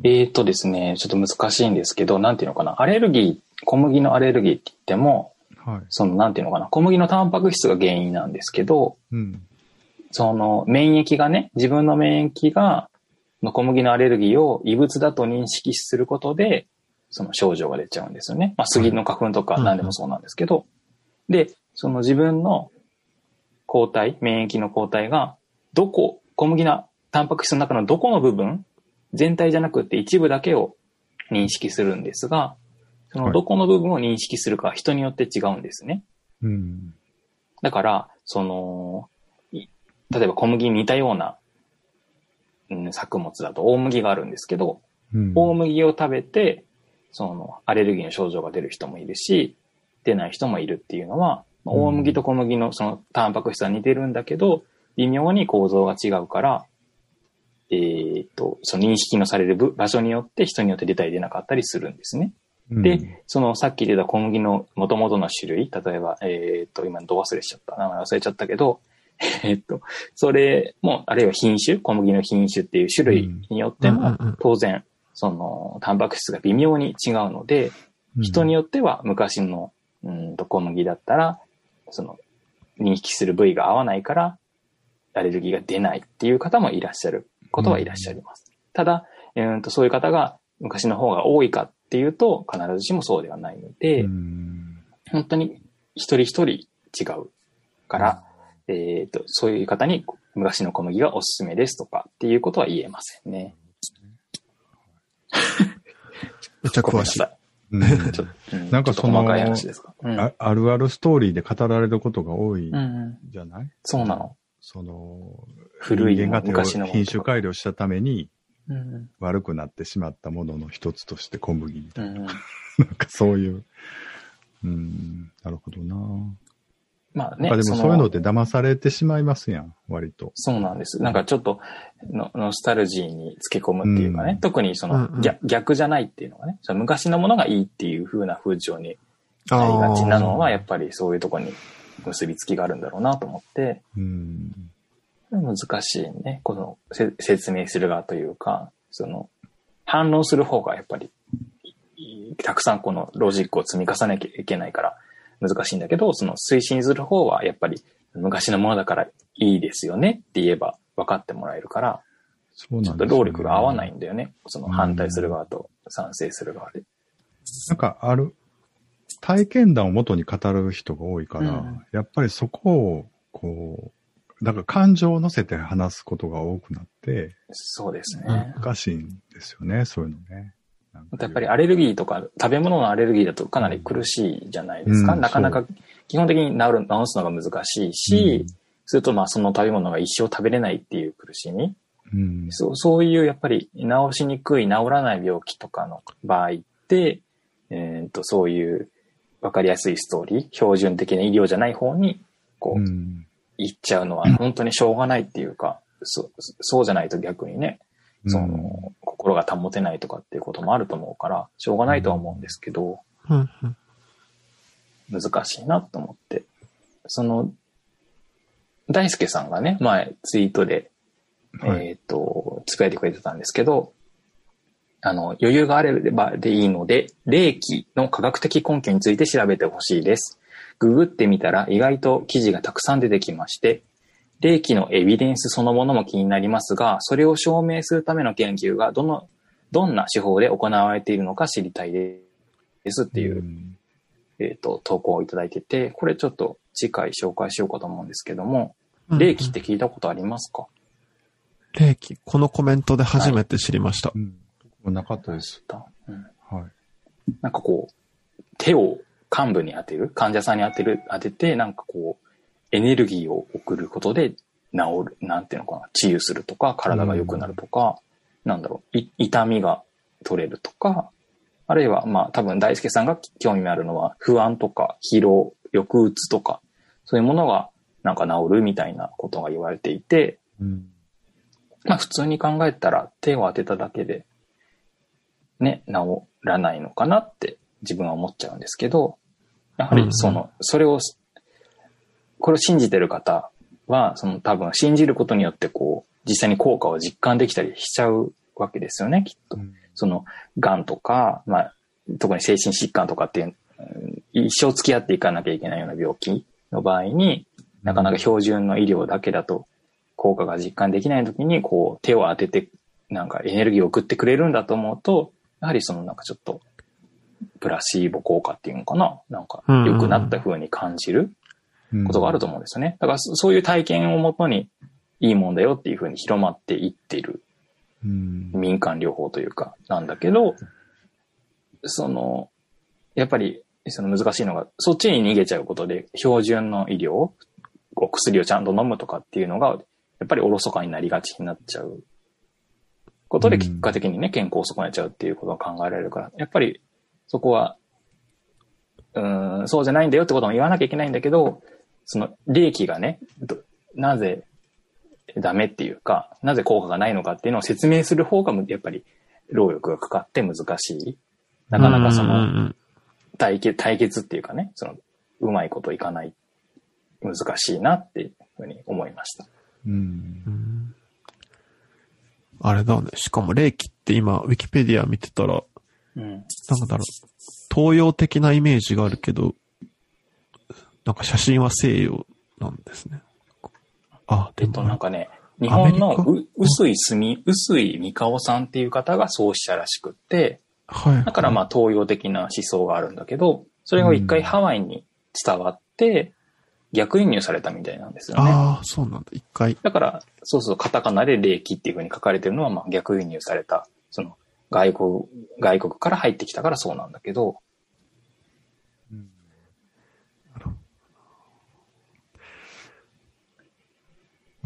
えーとですね、ちょっと難しいんですけど、なんていうのかな？アレルギー、小麦のアレルギーって言っても、はい。その、なんていうのかな？小麦のタンパク質が原因なんですけど、うん。その、免疫がね、自分の免疫が、の小麦のアレルギーを異物だと認識することで、その症状が出ちゃうんですよね。まあ、杉の花粉とかうん何でもそうなんですけど、で、その自分の抗体、免疫の抗体が、どこ、小麦のタンパク質の中のどこの部分、全体じゃなくて一部だけを認識するんですが、そのどこの部分を認識するか人によって違うんですね。うん。だから、その、い例えば小麦に似たような、うん、作物だと大麦があるんですけど、うん。大麦を食べて、その、アレルギーの症状が出る人もいるし、出ない人もいるっていうのは、まあ大麦と小麦のその、タンパク質は似てるんだけど、微妙に構造が違うから、えーっと、その認識のされる部場所によって人によって出たり出なかったりするんですね。うんで、そのさっき出た小麦の元々の種類、例えば、えーっと、今ど忘れしちゃった。名前忘れちゃったけど、えーっと、それも、あるいは品種、小麦の品種っていう種類によっても当然、その、タンパク質が微妙に違うので、人によっては昔の、うんと小麦だったら、その、認識する部位が合わないから、アレルギーが出ないっていう方もいらっしゃることはいらっしゃいます。ただ、えーと、そういう方が昔の方が多いかっていうと、必ずしもそうではないので、うん本当に一人一人違うから、えっ、と、そういう方に昔の小麦がおすすめですとかっていうことは言えませんね。めっちゃ詳しいんなんかその。うん。ああるあるストーリーで語られることが多いうんうん、じゃない、そうなの。その、古い人間が品種改良したためにうん悪くなってしまったものの一つとして小麦みたいうんうんな。なんかそういう。うん、なるほどな。まあね、あでもそういうのって騙されてしまいますやん、割と。そうなんです。なんかちょっとのノスタルジーにつけ込むっていうかね、うん特にその、うんうん逆逆じゃないっていうのがね、その昔のものがいいっていう風な風潮になりあがちなのは、あやっぱりそういうところに結びつきがあるんだろうなと思って、うん。難しいね。このせ説明する側というか、その、反論する方がやっぱり、いたくさんこのロジックを積み重ねなきゃいけないから難しいんだけど、その推進する方はやっぱり昔のものだからいいですよねって言えば分かってもらえるから、そうちょっとなんですよね労力が合わないんだよね。その反対する側と賛成する側で。なんかある、体験談を元に語る人が多いから、うんやっぱりそこを、こう、だから感情を乗せて話すことが多くなって、そうですね。難しいんですよね、そういうのね。やっぱりアレルギーとか食べ物のアレルギーだとかなり苦しいじゃないですか。うんなかなか基本的に治る、治すのが難しいし、するとまあその食べ物が一生食べれないっていう苦しみ。うん、そうそういうやっぱり治しにくい、治らない病気とかの場合って、えー、とそういう分かりやすいストーリー、標準的な医療じゃない方にこう、うん行っちゃうのは本当にしょうがないっていうか、そそうじゃないと逆にね、その、心が保てないとかっていうこともあると思うから、しょうがないとは思うんですけど、難しいなと思って。その、大輔さんがね、前ツイートで、はいえっ、と、つぶやいてくれてたんですけど、あの、余裕があればでいいので、霊気の科学的根拠について調べてほしいです。ググってみたら意外と記事がたくさん出てきまして、霊気のエビデンスそのものも気になりますが、それを証明するための研究がどの、どんな手法で行われているのか知りたいですっていう、んえっ、と、投稿をいただいてて、これちょっと次回紹介しようかと思うんですけども、うん霊気って聞いたことありますか、霊気、このコメントで初めて知りました。うん。僕もなかったです。うんはい。なんかこう、手を幹部に当てる、患者さんに当てる、当てて、なんかこう、エネルギーを送ることで治る、なんていうのかな、治癒するとか、体が良くなるとか、なんだろう、い痛みが取れるとか、あるいは、まあ多分大輔さんが興味あるのは、不安とか疲労、抑うつとか、そういうものがなんか治るみたいなことが言われていて、うん。まあ普通に考えたら手を当てただけで、ね、治らないのかなって自分は思っちゃうんですけど、やはりその、それを、これを信じてる方は、その多分信じることによってこう、実際に効果を実感できたりしちゃうわけですよね、きっと。その、癌とか、まあ、特に精神疾患とかっていう、うん一生付き合っていかなきゃいけないような病気の場合に、なかなか標準の医療だけだと効果が実感できないときに、こう、手を当てて、なんかエネルギーを送ってくれるんだと思うと、やはりそのなんかちょっと、プラシーボ効果っていうのかななんか、うんうん良くなった風に感じるうんことがあると思うんですよね。だからそそういう体験をもとに、いいもんだよっていう風に広まっていっているうん。民間療法というか、なんだけど、その、やっぱり、その難しいのが、そっちに逃げちゃうことで、標準の医療、お薬をちゃんと飲むとかっていうのが、やっぱりおろそかになりがちになっちゃうことで、うん結果的にね、健康を損ねちゃうっていうことが考えられるから、やっぱり、そこは、うーん、そうじゃないんだよってことも言わなきゃいけないんだけど、その、利益がね、どなぜダメっていうか、なぜ効果がないのかっていうのを説明する方が、やっぱり、労力がかかって難しい。なかなかその、ん対決、対決っていうかね、その、うまいこといかない、難しいなっていうふうに思いました。うんう。んあれだね。しかも、霊気って今、ウィキペディア見てたら、うん。なんだろう、東洋的なイメージがあるけど、なんか写真は西洋なんですね。あ、えっと、でもなんかね、日本のう薄い住、薄い三河さんっていう方が創始者らしくって、はい。だからまあ東洋的な思想があるんだけど、それが一回ハワイに伝わって、逆輸入されたみたいなんですよね。ああ、そうなんだ。一回。だから、そうそう、カタカナで霊気っていう風に書かれてるのは、まあ逆輸入された、その、外国、外国から入ってきたからそうなんだけど、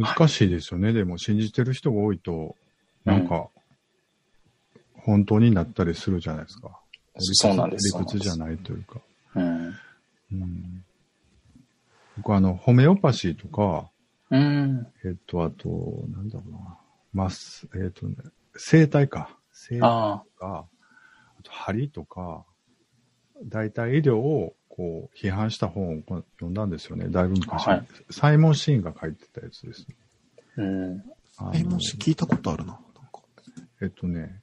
難しいですよね。でも、信じてる人が多いと、なんか、本当になったりするじゃないですか。そうなんです。理屈じゃないというか。うん。うん、僕あの、ホメオパシーとか、うん。えっと、あと、なんだろうな。マス、えっとね、生体か。生体あとか、あと針とか、代替医療をこう批判した本をこう読んだんですよね。だいぶ昔に、はいサイモン・シーンが書いてたやつです。あ。うん。あのえ、もし聞いたことあるな。なんかえっとね、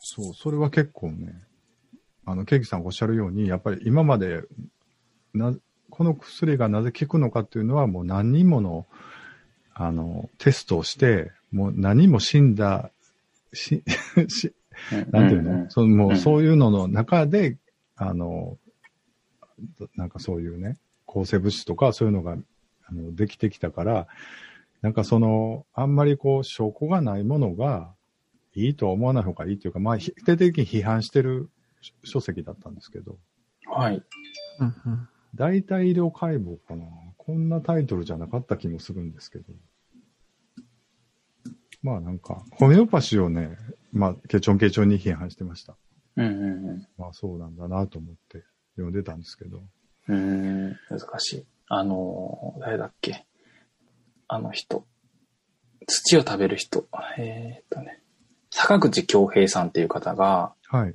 そう、それは結構ね、あの、ケイキさんおっしゃるように、やっぱり今まで、な、この薬がなぜ効くのかっていうのは、もう何人もの、あの、テストをして、もう何人も死んだ、し、し、なんていうの、そのもううんそういうのの中で、あの、なんかそういうね、抗生物質とかそういうのが、あの、できてきたから、なんかその、あんまりこう、証拠がないものが、いいとは思わない方がいいというか、まあ、否定的に批判してる書籍だったんですけど、はい。うんうん。大体医療解剖かな。こんなタイトルじゃなかった気もするんですけど。まあなんか、ホメオパシーをね、まあ、ケチョンケチョンに批判してました。うんうんまあそうなんだなと思って読んでたんですけど。うん。うん。難しい。あの、誰だっけ？あの人。土を食べる人。えーっとね。坂口京平さんっていう方が、はい。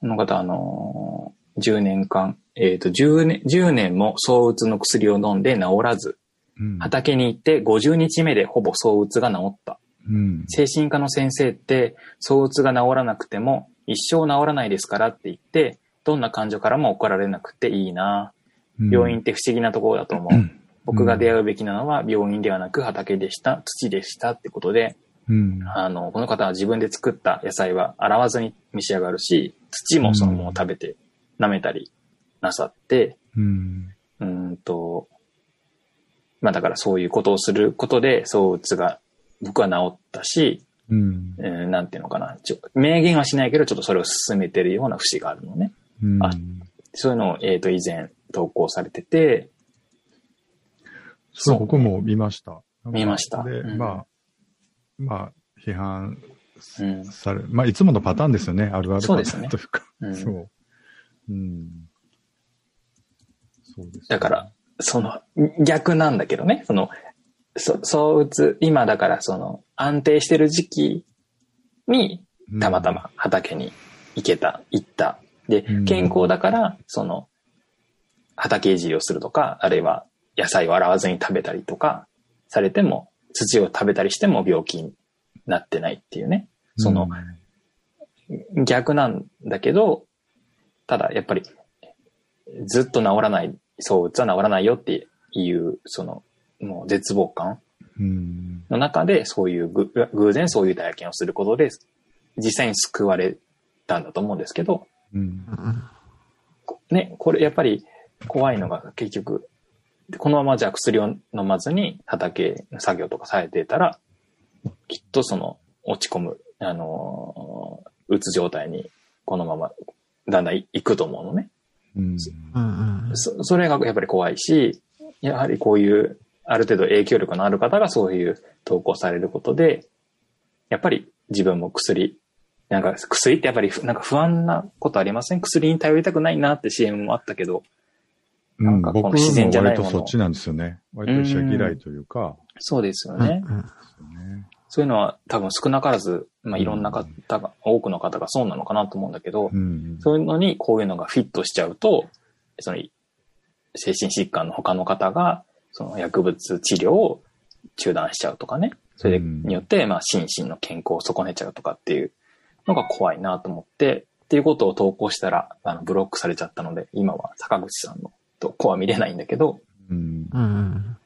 この方、あのー、10年間、えっ、と、10年、10年も躁うつの薬を飲んで治らず、うん。畑に行って50日目でほぼ躁うつが治った。うん。精神科の先生って、躁うつが治らなくても一生治らないですからって言って、どんな患者からも怒られなくていいな。病院って不思議なところだと思う。僕が出会うべきなのは病院ではなく畑でした、土でしたってことで、うん。あの、この方は自分で作った野菜は洗わずに召し上がるし、土もそのまま食べて舐めたりなさって、うん。うーんと、まあだからそういうことをすることで、躁うつが僕は治ったし、うん。えーなんていうのかな、ちょ明言はしないけど、ちょっとそれを進めてるような節があるのね。うん。あそういうのを、えっ、と、以前投稿されてて、そう、僕も見ました。見ましたで、うんまあ、まあ、批判うん。され、まあ、いつものパターンですよね。あるあるそうですねというか。うんそう。うん。そうです、だから、その、逆なんだけどね、その、そ、躁うつ、今だからその、安定してる時期に、うんたまたま畑に行けた、行った。でうん、健康だから、その、畑いじりをするとか、あるいは野菜を洗わずに食べたりとか、されても、土を食べたりしても病気になってないっていうね。その、逆なんだけど、ただやっぱり、ずっと治らない、躁うつは治らないよっていう、その、もう絶望感うん。の中で、そういうぐ、偶然そういう体験をすることで、実際に救われたんだと思うんですけど、うん。うんね、これやっぱり怖いのが結局、このままじゃあ薬を飲まずに畑の作業とかされてたら、きっとその落ち込む、あのーうつ状態にこのままだんだんいくと思うのね。うん。うんうんそそれがやっぱり怖いし、やはりこういうある程度影響力のある方がそういう投稿されることで、やっぱり自分も薬なんか薬ってやっぱりふなんか不安なことありません？薬に頼りたくないなって CM もあったけど、うん、なんかこの自然じゃないもの割とそっちなんですよね。割と医者嫌いというか、そうですようんね。うんねそういうのは多分少なからず、まあ、いろんな方が、多くの方がそうなのかなと思うんだけど、うん。そういうのにこういうのがフィットしちゃうと、その精神疾患の他の方が、その薬物治療を中断しちゃうとかね。それうんによって、まあ、心身の健康を損ねちゃうとかっていうのが怖いなと思って、っていうことを投稿したら、あの、ブロックされちゃったので、今は坂口さんの投稿は見れないんだけど、うん。うんうん。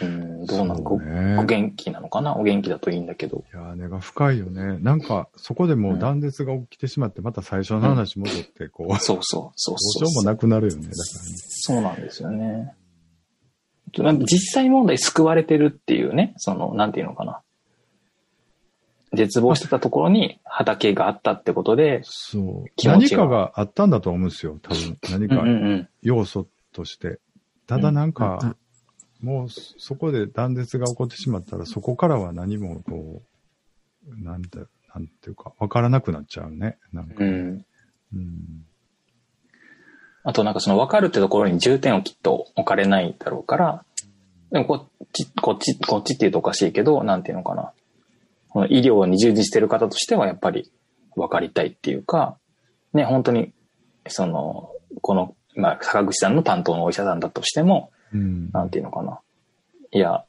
うん、どうなの、ねお元気なのかな？お元気だといいんだけど。いやー、根が深いよね。なんか、そこでもう断絶が起きてしまって、また最初の話戻って、こう、どそうそう、そううそうしようもなくなるよね。だからね。そうなんですよね。なんか実際問題救われてるっていうね、その、なんていうのかな。絶望してたところに畑があったってことで、そう。気持ちが何かがあったんだと思うんですよ。多分。何かうんうんうん。要素として。ただなんか、もうそこで断絶が起こってしまったら、そこからは何もこう、なんて、なんていうか、わからなくなっちゃうね。なんか。うん。うん。あとなんかその分かるってところに重点をきっと置かれないだろうから、でもこっち、こっち、こっちって言うとおかしいけど、なんていうのかな。この医療に従事してる方としてはやっぱり分かりたいっていうか、ね、本当に、その、この、まあ、坂口さんの担当のお医者さんだとしても、うん。なんていうのかな。いや、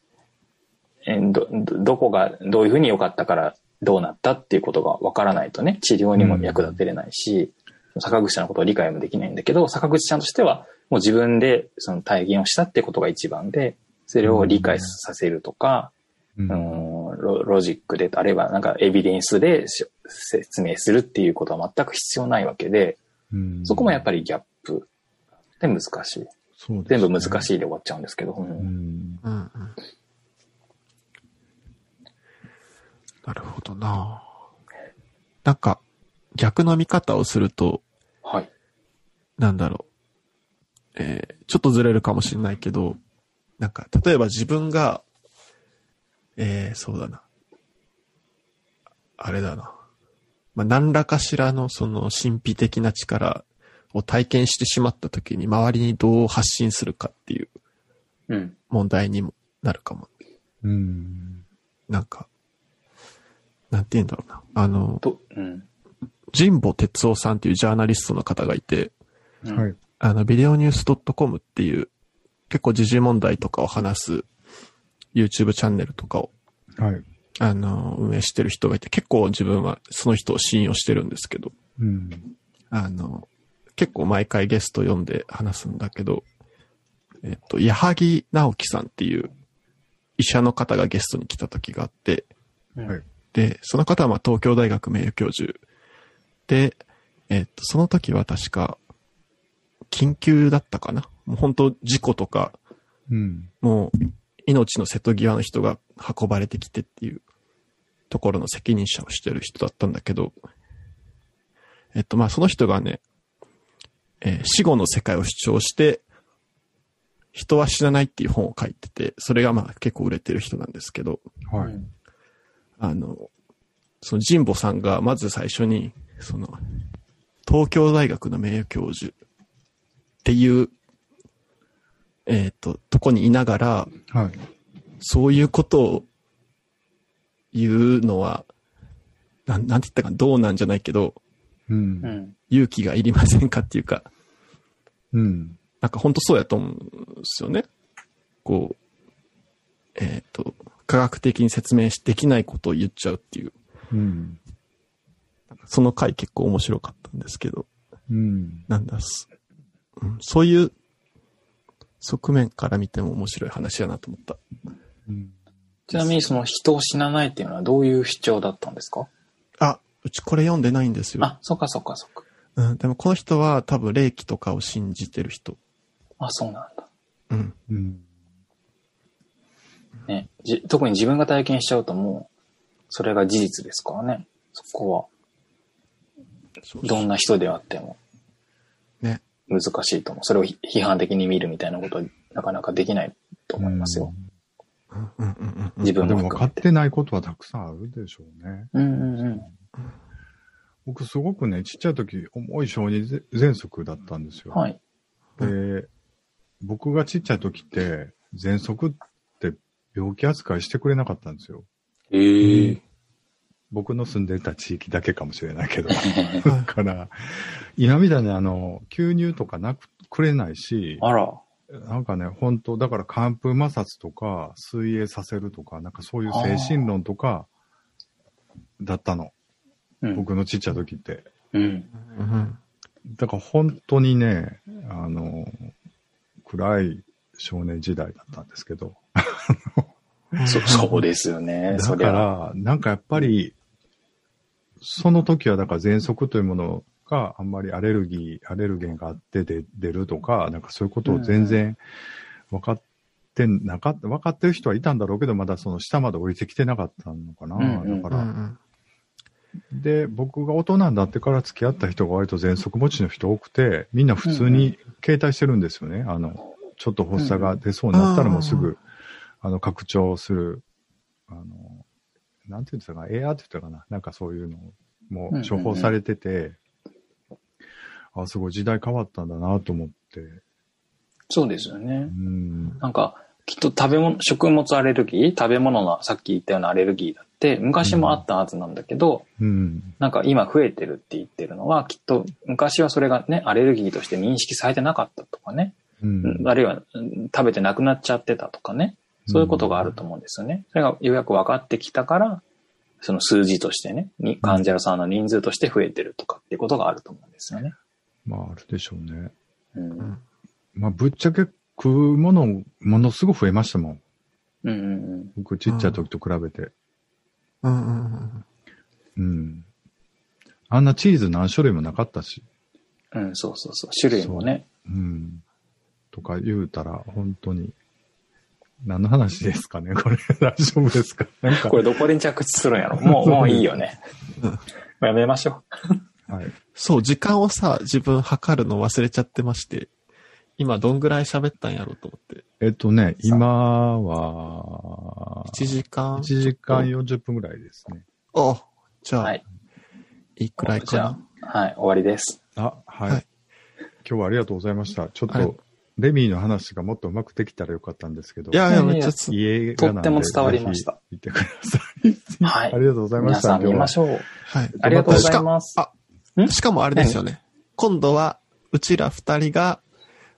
えーど、どどこが、どういうふうに良かったからどうなったっていうことが分からないとね、治療にも役立てれないし、坂口さんのことを理解もできないんだけど、坂口さんとしては、もう自分でその体験をしたってことが一番で、それを理解させるとか、うんうん、ロロジックで、あるいはなんかエビデンスでし説明するっていうことは全く必要ないわけで、うんそこもやっぱりギャップで難しい。そうですね全部難しいで終わっちゃうんですけど。うんうん。なるほどななんか、逆の見方をすると、はい。なんだろう。えーちょっとずれるかもしれないけど、なんか、例えば自分が、えーそうだな。あれだな。まあ、何らかしらのその神秘的な力を体験してしまった時に周りにどう発信するかっていううん。問題にもなるかも。うん。なんか、なんて言うんだろうな。あの、と、うん。神保哲夫さんっていうジャーナリストの方がいて、うんはい。あの、ビデオニュース .com っていう、結構時事問題とかを話す YouTube チャンネルとかを、はい。あの、運営してる人がいて、結構自分はその人を信用してるんですけど、うん。あの、結構毎回ゲスト読んで話すんだけど、えっと、矢作直樹さんっていう医者の方がゲストに来た時があって、はい。で、その方はまあ東京大学名誉教授で、えっと、その時は確か、緊急だったかな？もう本当事故とか、うん。もう命の瀬戸際の人が運ばれてきてっていうところの責任者をしてる人だったんだけど、えっとまあその人がね、えー死後の世界を主張して、人は死なないっていう本を書いてて、それがまあ結構売れてる人なんですけど、はい。あの、その神保さんがまず最初に、その、東京大学の名誉教授っていう、えっ、と、とこにいながら、はい。そういうことを言うのは、なん、なんて言ったかなどうなんじゃないけど、う。うんん。勇気がいりませんかっていうか、うん。なんか本当そうやと思うんですよね。こう、えっ、と、科学的に説明しできないことを言っちゃうっていう、うん。その回結構面白かったんですけど、うん。なんだす、うん、そういう側面から見ても面白い話やなと思った。うん。ちなみにその人を死なないっていうのはどういう主張だったんですか？あ、うちこれ読んでないんですよ。あ、そっかそっかそっか。うん、でもこの人は多分霊気とかを信じてる人。あ、そうなんだ。うん。うん。ね。じ特に自分が体験しちゃうともう、それが事実ですからね。そこは、どんな人であってもね。難しいと思う。それをひ批判的に見るみたいなことはなかなかできないと思いますよ。うんうんうんうん自分でも分かって。てないことはたくさんあるでしょうね。うんうんうん。僕すごくね、ちっちゃい時、重い小児喘息だったんですよ。はい。で、僕がちっちゃい時って、喘息って病気扱いしてくれなかったんですよ。ええ僕の住んでた地域だけかもしれないけど。は だから、今みたいにあの、吸入とかなく、くれないし、あら。なんかね、本当だから寒風摩擦とか、水泳させるとか、なんかそういう精神論とか、だったの。うん。僕のちっちゃい時って。うん。うんだから本当にね、あの、暗い少年時代だったんですけど。そ、そうですよね。そだか。ら、なんかやっぱり、その時はだから喘息というものがあんまりアレルギー、アレルゲンがあってで出るとか、なんかそういうことを全然分かってなかった、分かってる人はいたんだろうけど、まだその下まで降りてきてなかったのかな。だから、で、僕が大人になってから付き合った人が割と喘息持ちの人多くて、みんな普通に携帯してるんですよね。あの、ちょっと発作が出そうになったらもうすうんぐ、あの、拡張する、あの、なんていうんですか、エアーって言ったかな。なんかそういうのもうんうんうん処方されてて、あ、すごい時代変わったんだなと思って。そうですよねう。ん。なんか、きっと食べ物、食物アレルギー？食べ物のさっき言ったようなアレルギーだって、昔もあったはずなんだけど、うん。なんか今増えてるって言ってるのは、きっと昔はそれがね、アレルギーとして認識されてなかったとかね、うん。あるいはうん食べてなくなっちゃってたとかね、そういうことがあると思うんですよね。それがようやく分かってきたから、その数字としてね、に患者さんの人数として増えてるとかっていうことがあると思うんですよね。まあ、あるでしょうね。うん。うんまあ、ぶっちゃけ食うもの、ものすごく増えましたもん。うんうん僕ちっちゃい時と比べて。うんうんうんうん。あんなチーズ何種類もなかったし。うん。うん、そうそうそう。種類もね。うん。とか言うたら、本当に。何の話ですかねこれ大丈夫ですか？なんかこ、れどこで着地するんやろ？もう、もういいよね。うんやめましょはい。そう、時間をさ、自分測るの忘れちゃってまして、今どんぐらい喋ったんやろうと思って。えっとね、今は、1時間1時間40分ぐらいですね。あ、じゃう。あ、、はいい。いくらいじかな？ゃあ、はい、終わりです。あ、はい。はい今日はありがとうございました。ちょっはいと、レミーの話がもっとうまくできたらよかったんですけど。いやいや、めっちゃつ、家とっても伝わりました見てください。はいありがとうございました。皆さん見ましょう。はい。ありがとうございます。あん？しかもあれですよね。今度は、うちら二人が、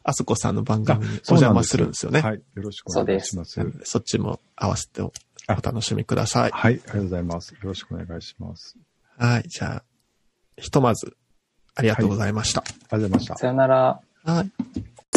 あすこさんの番組にお邪魔するんですよね。はい。よろしくお願いします。そっちも合わせてお楽しみください。はい。ありがとうございます。よろしくお願いします。はい。じゃあ、ひとまず、ありがとうございました。ありがとうございました。さよなら。はい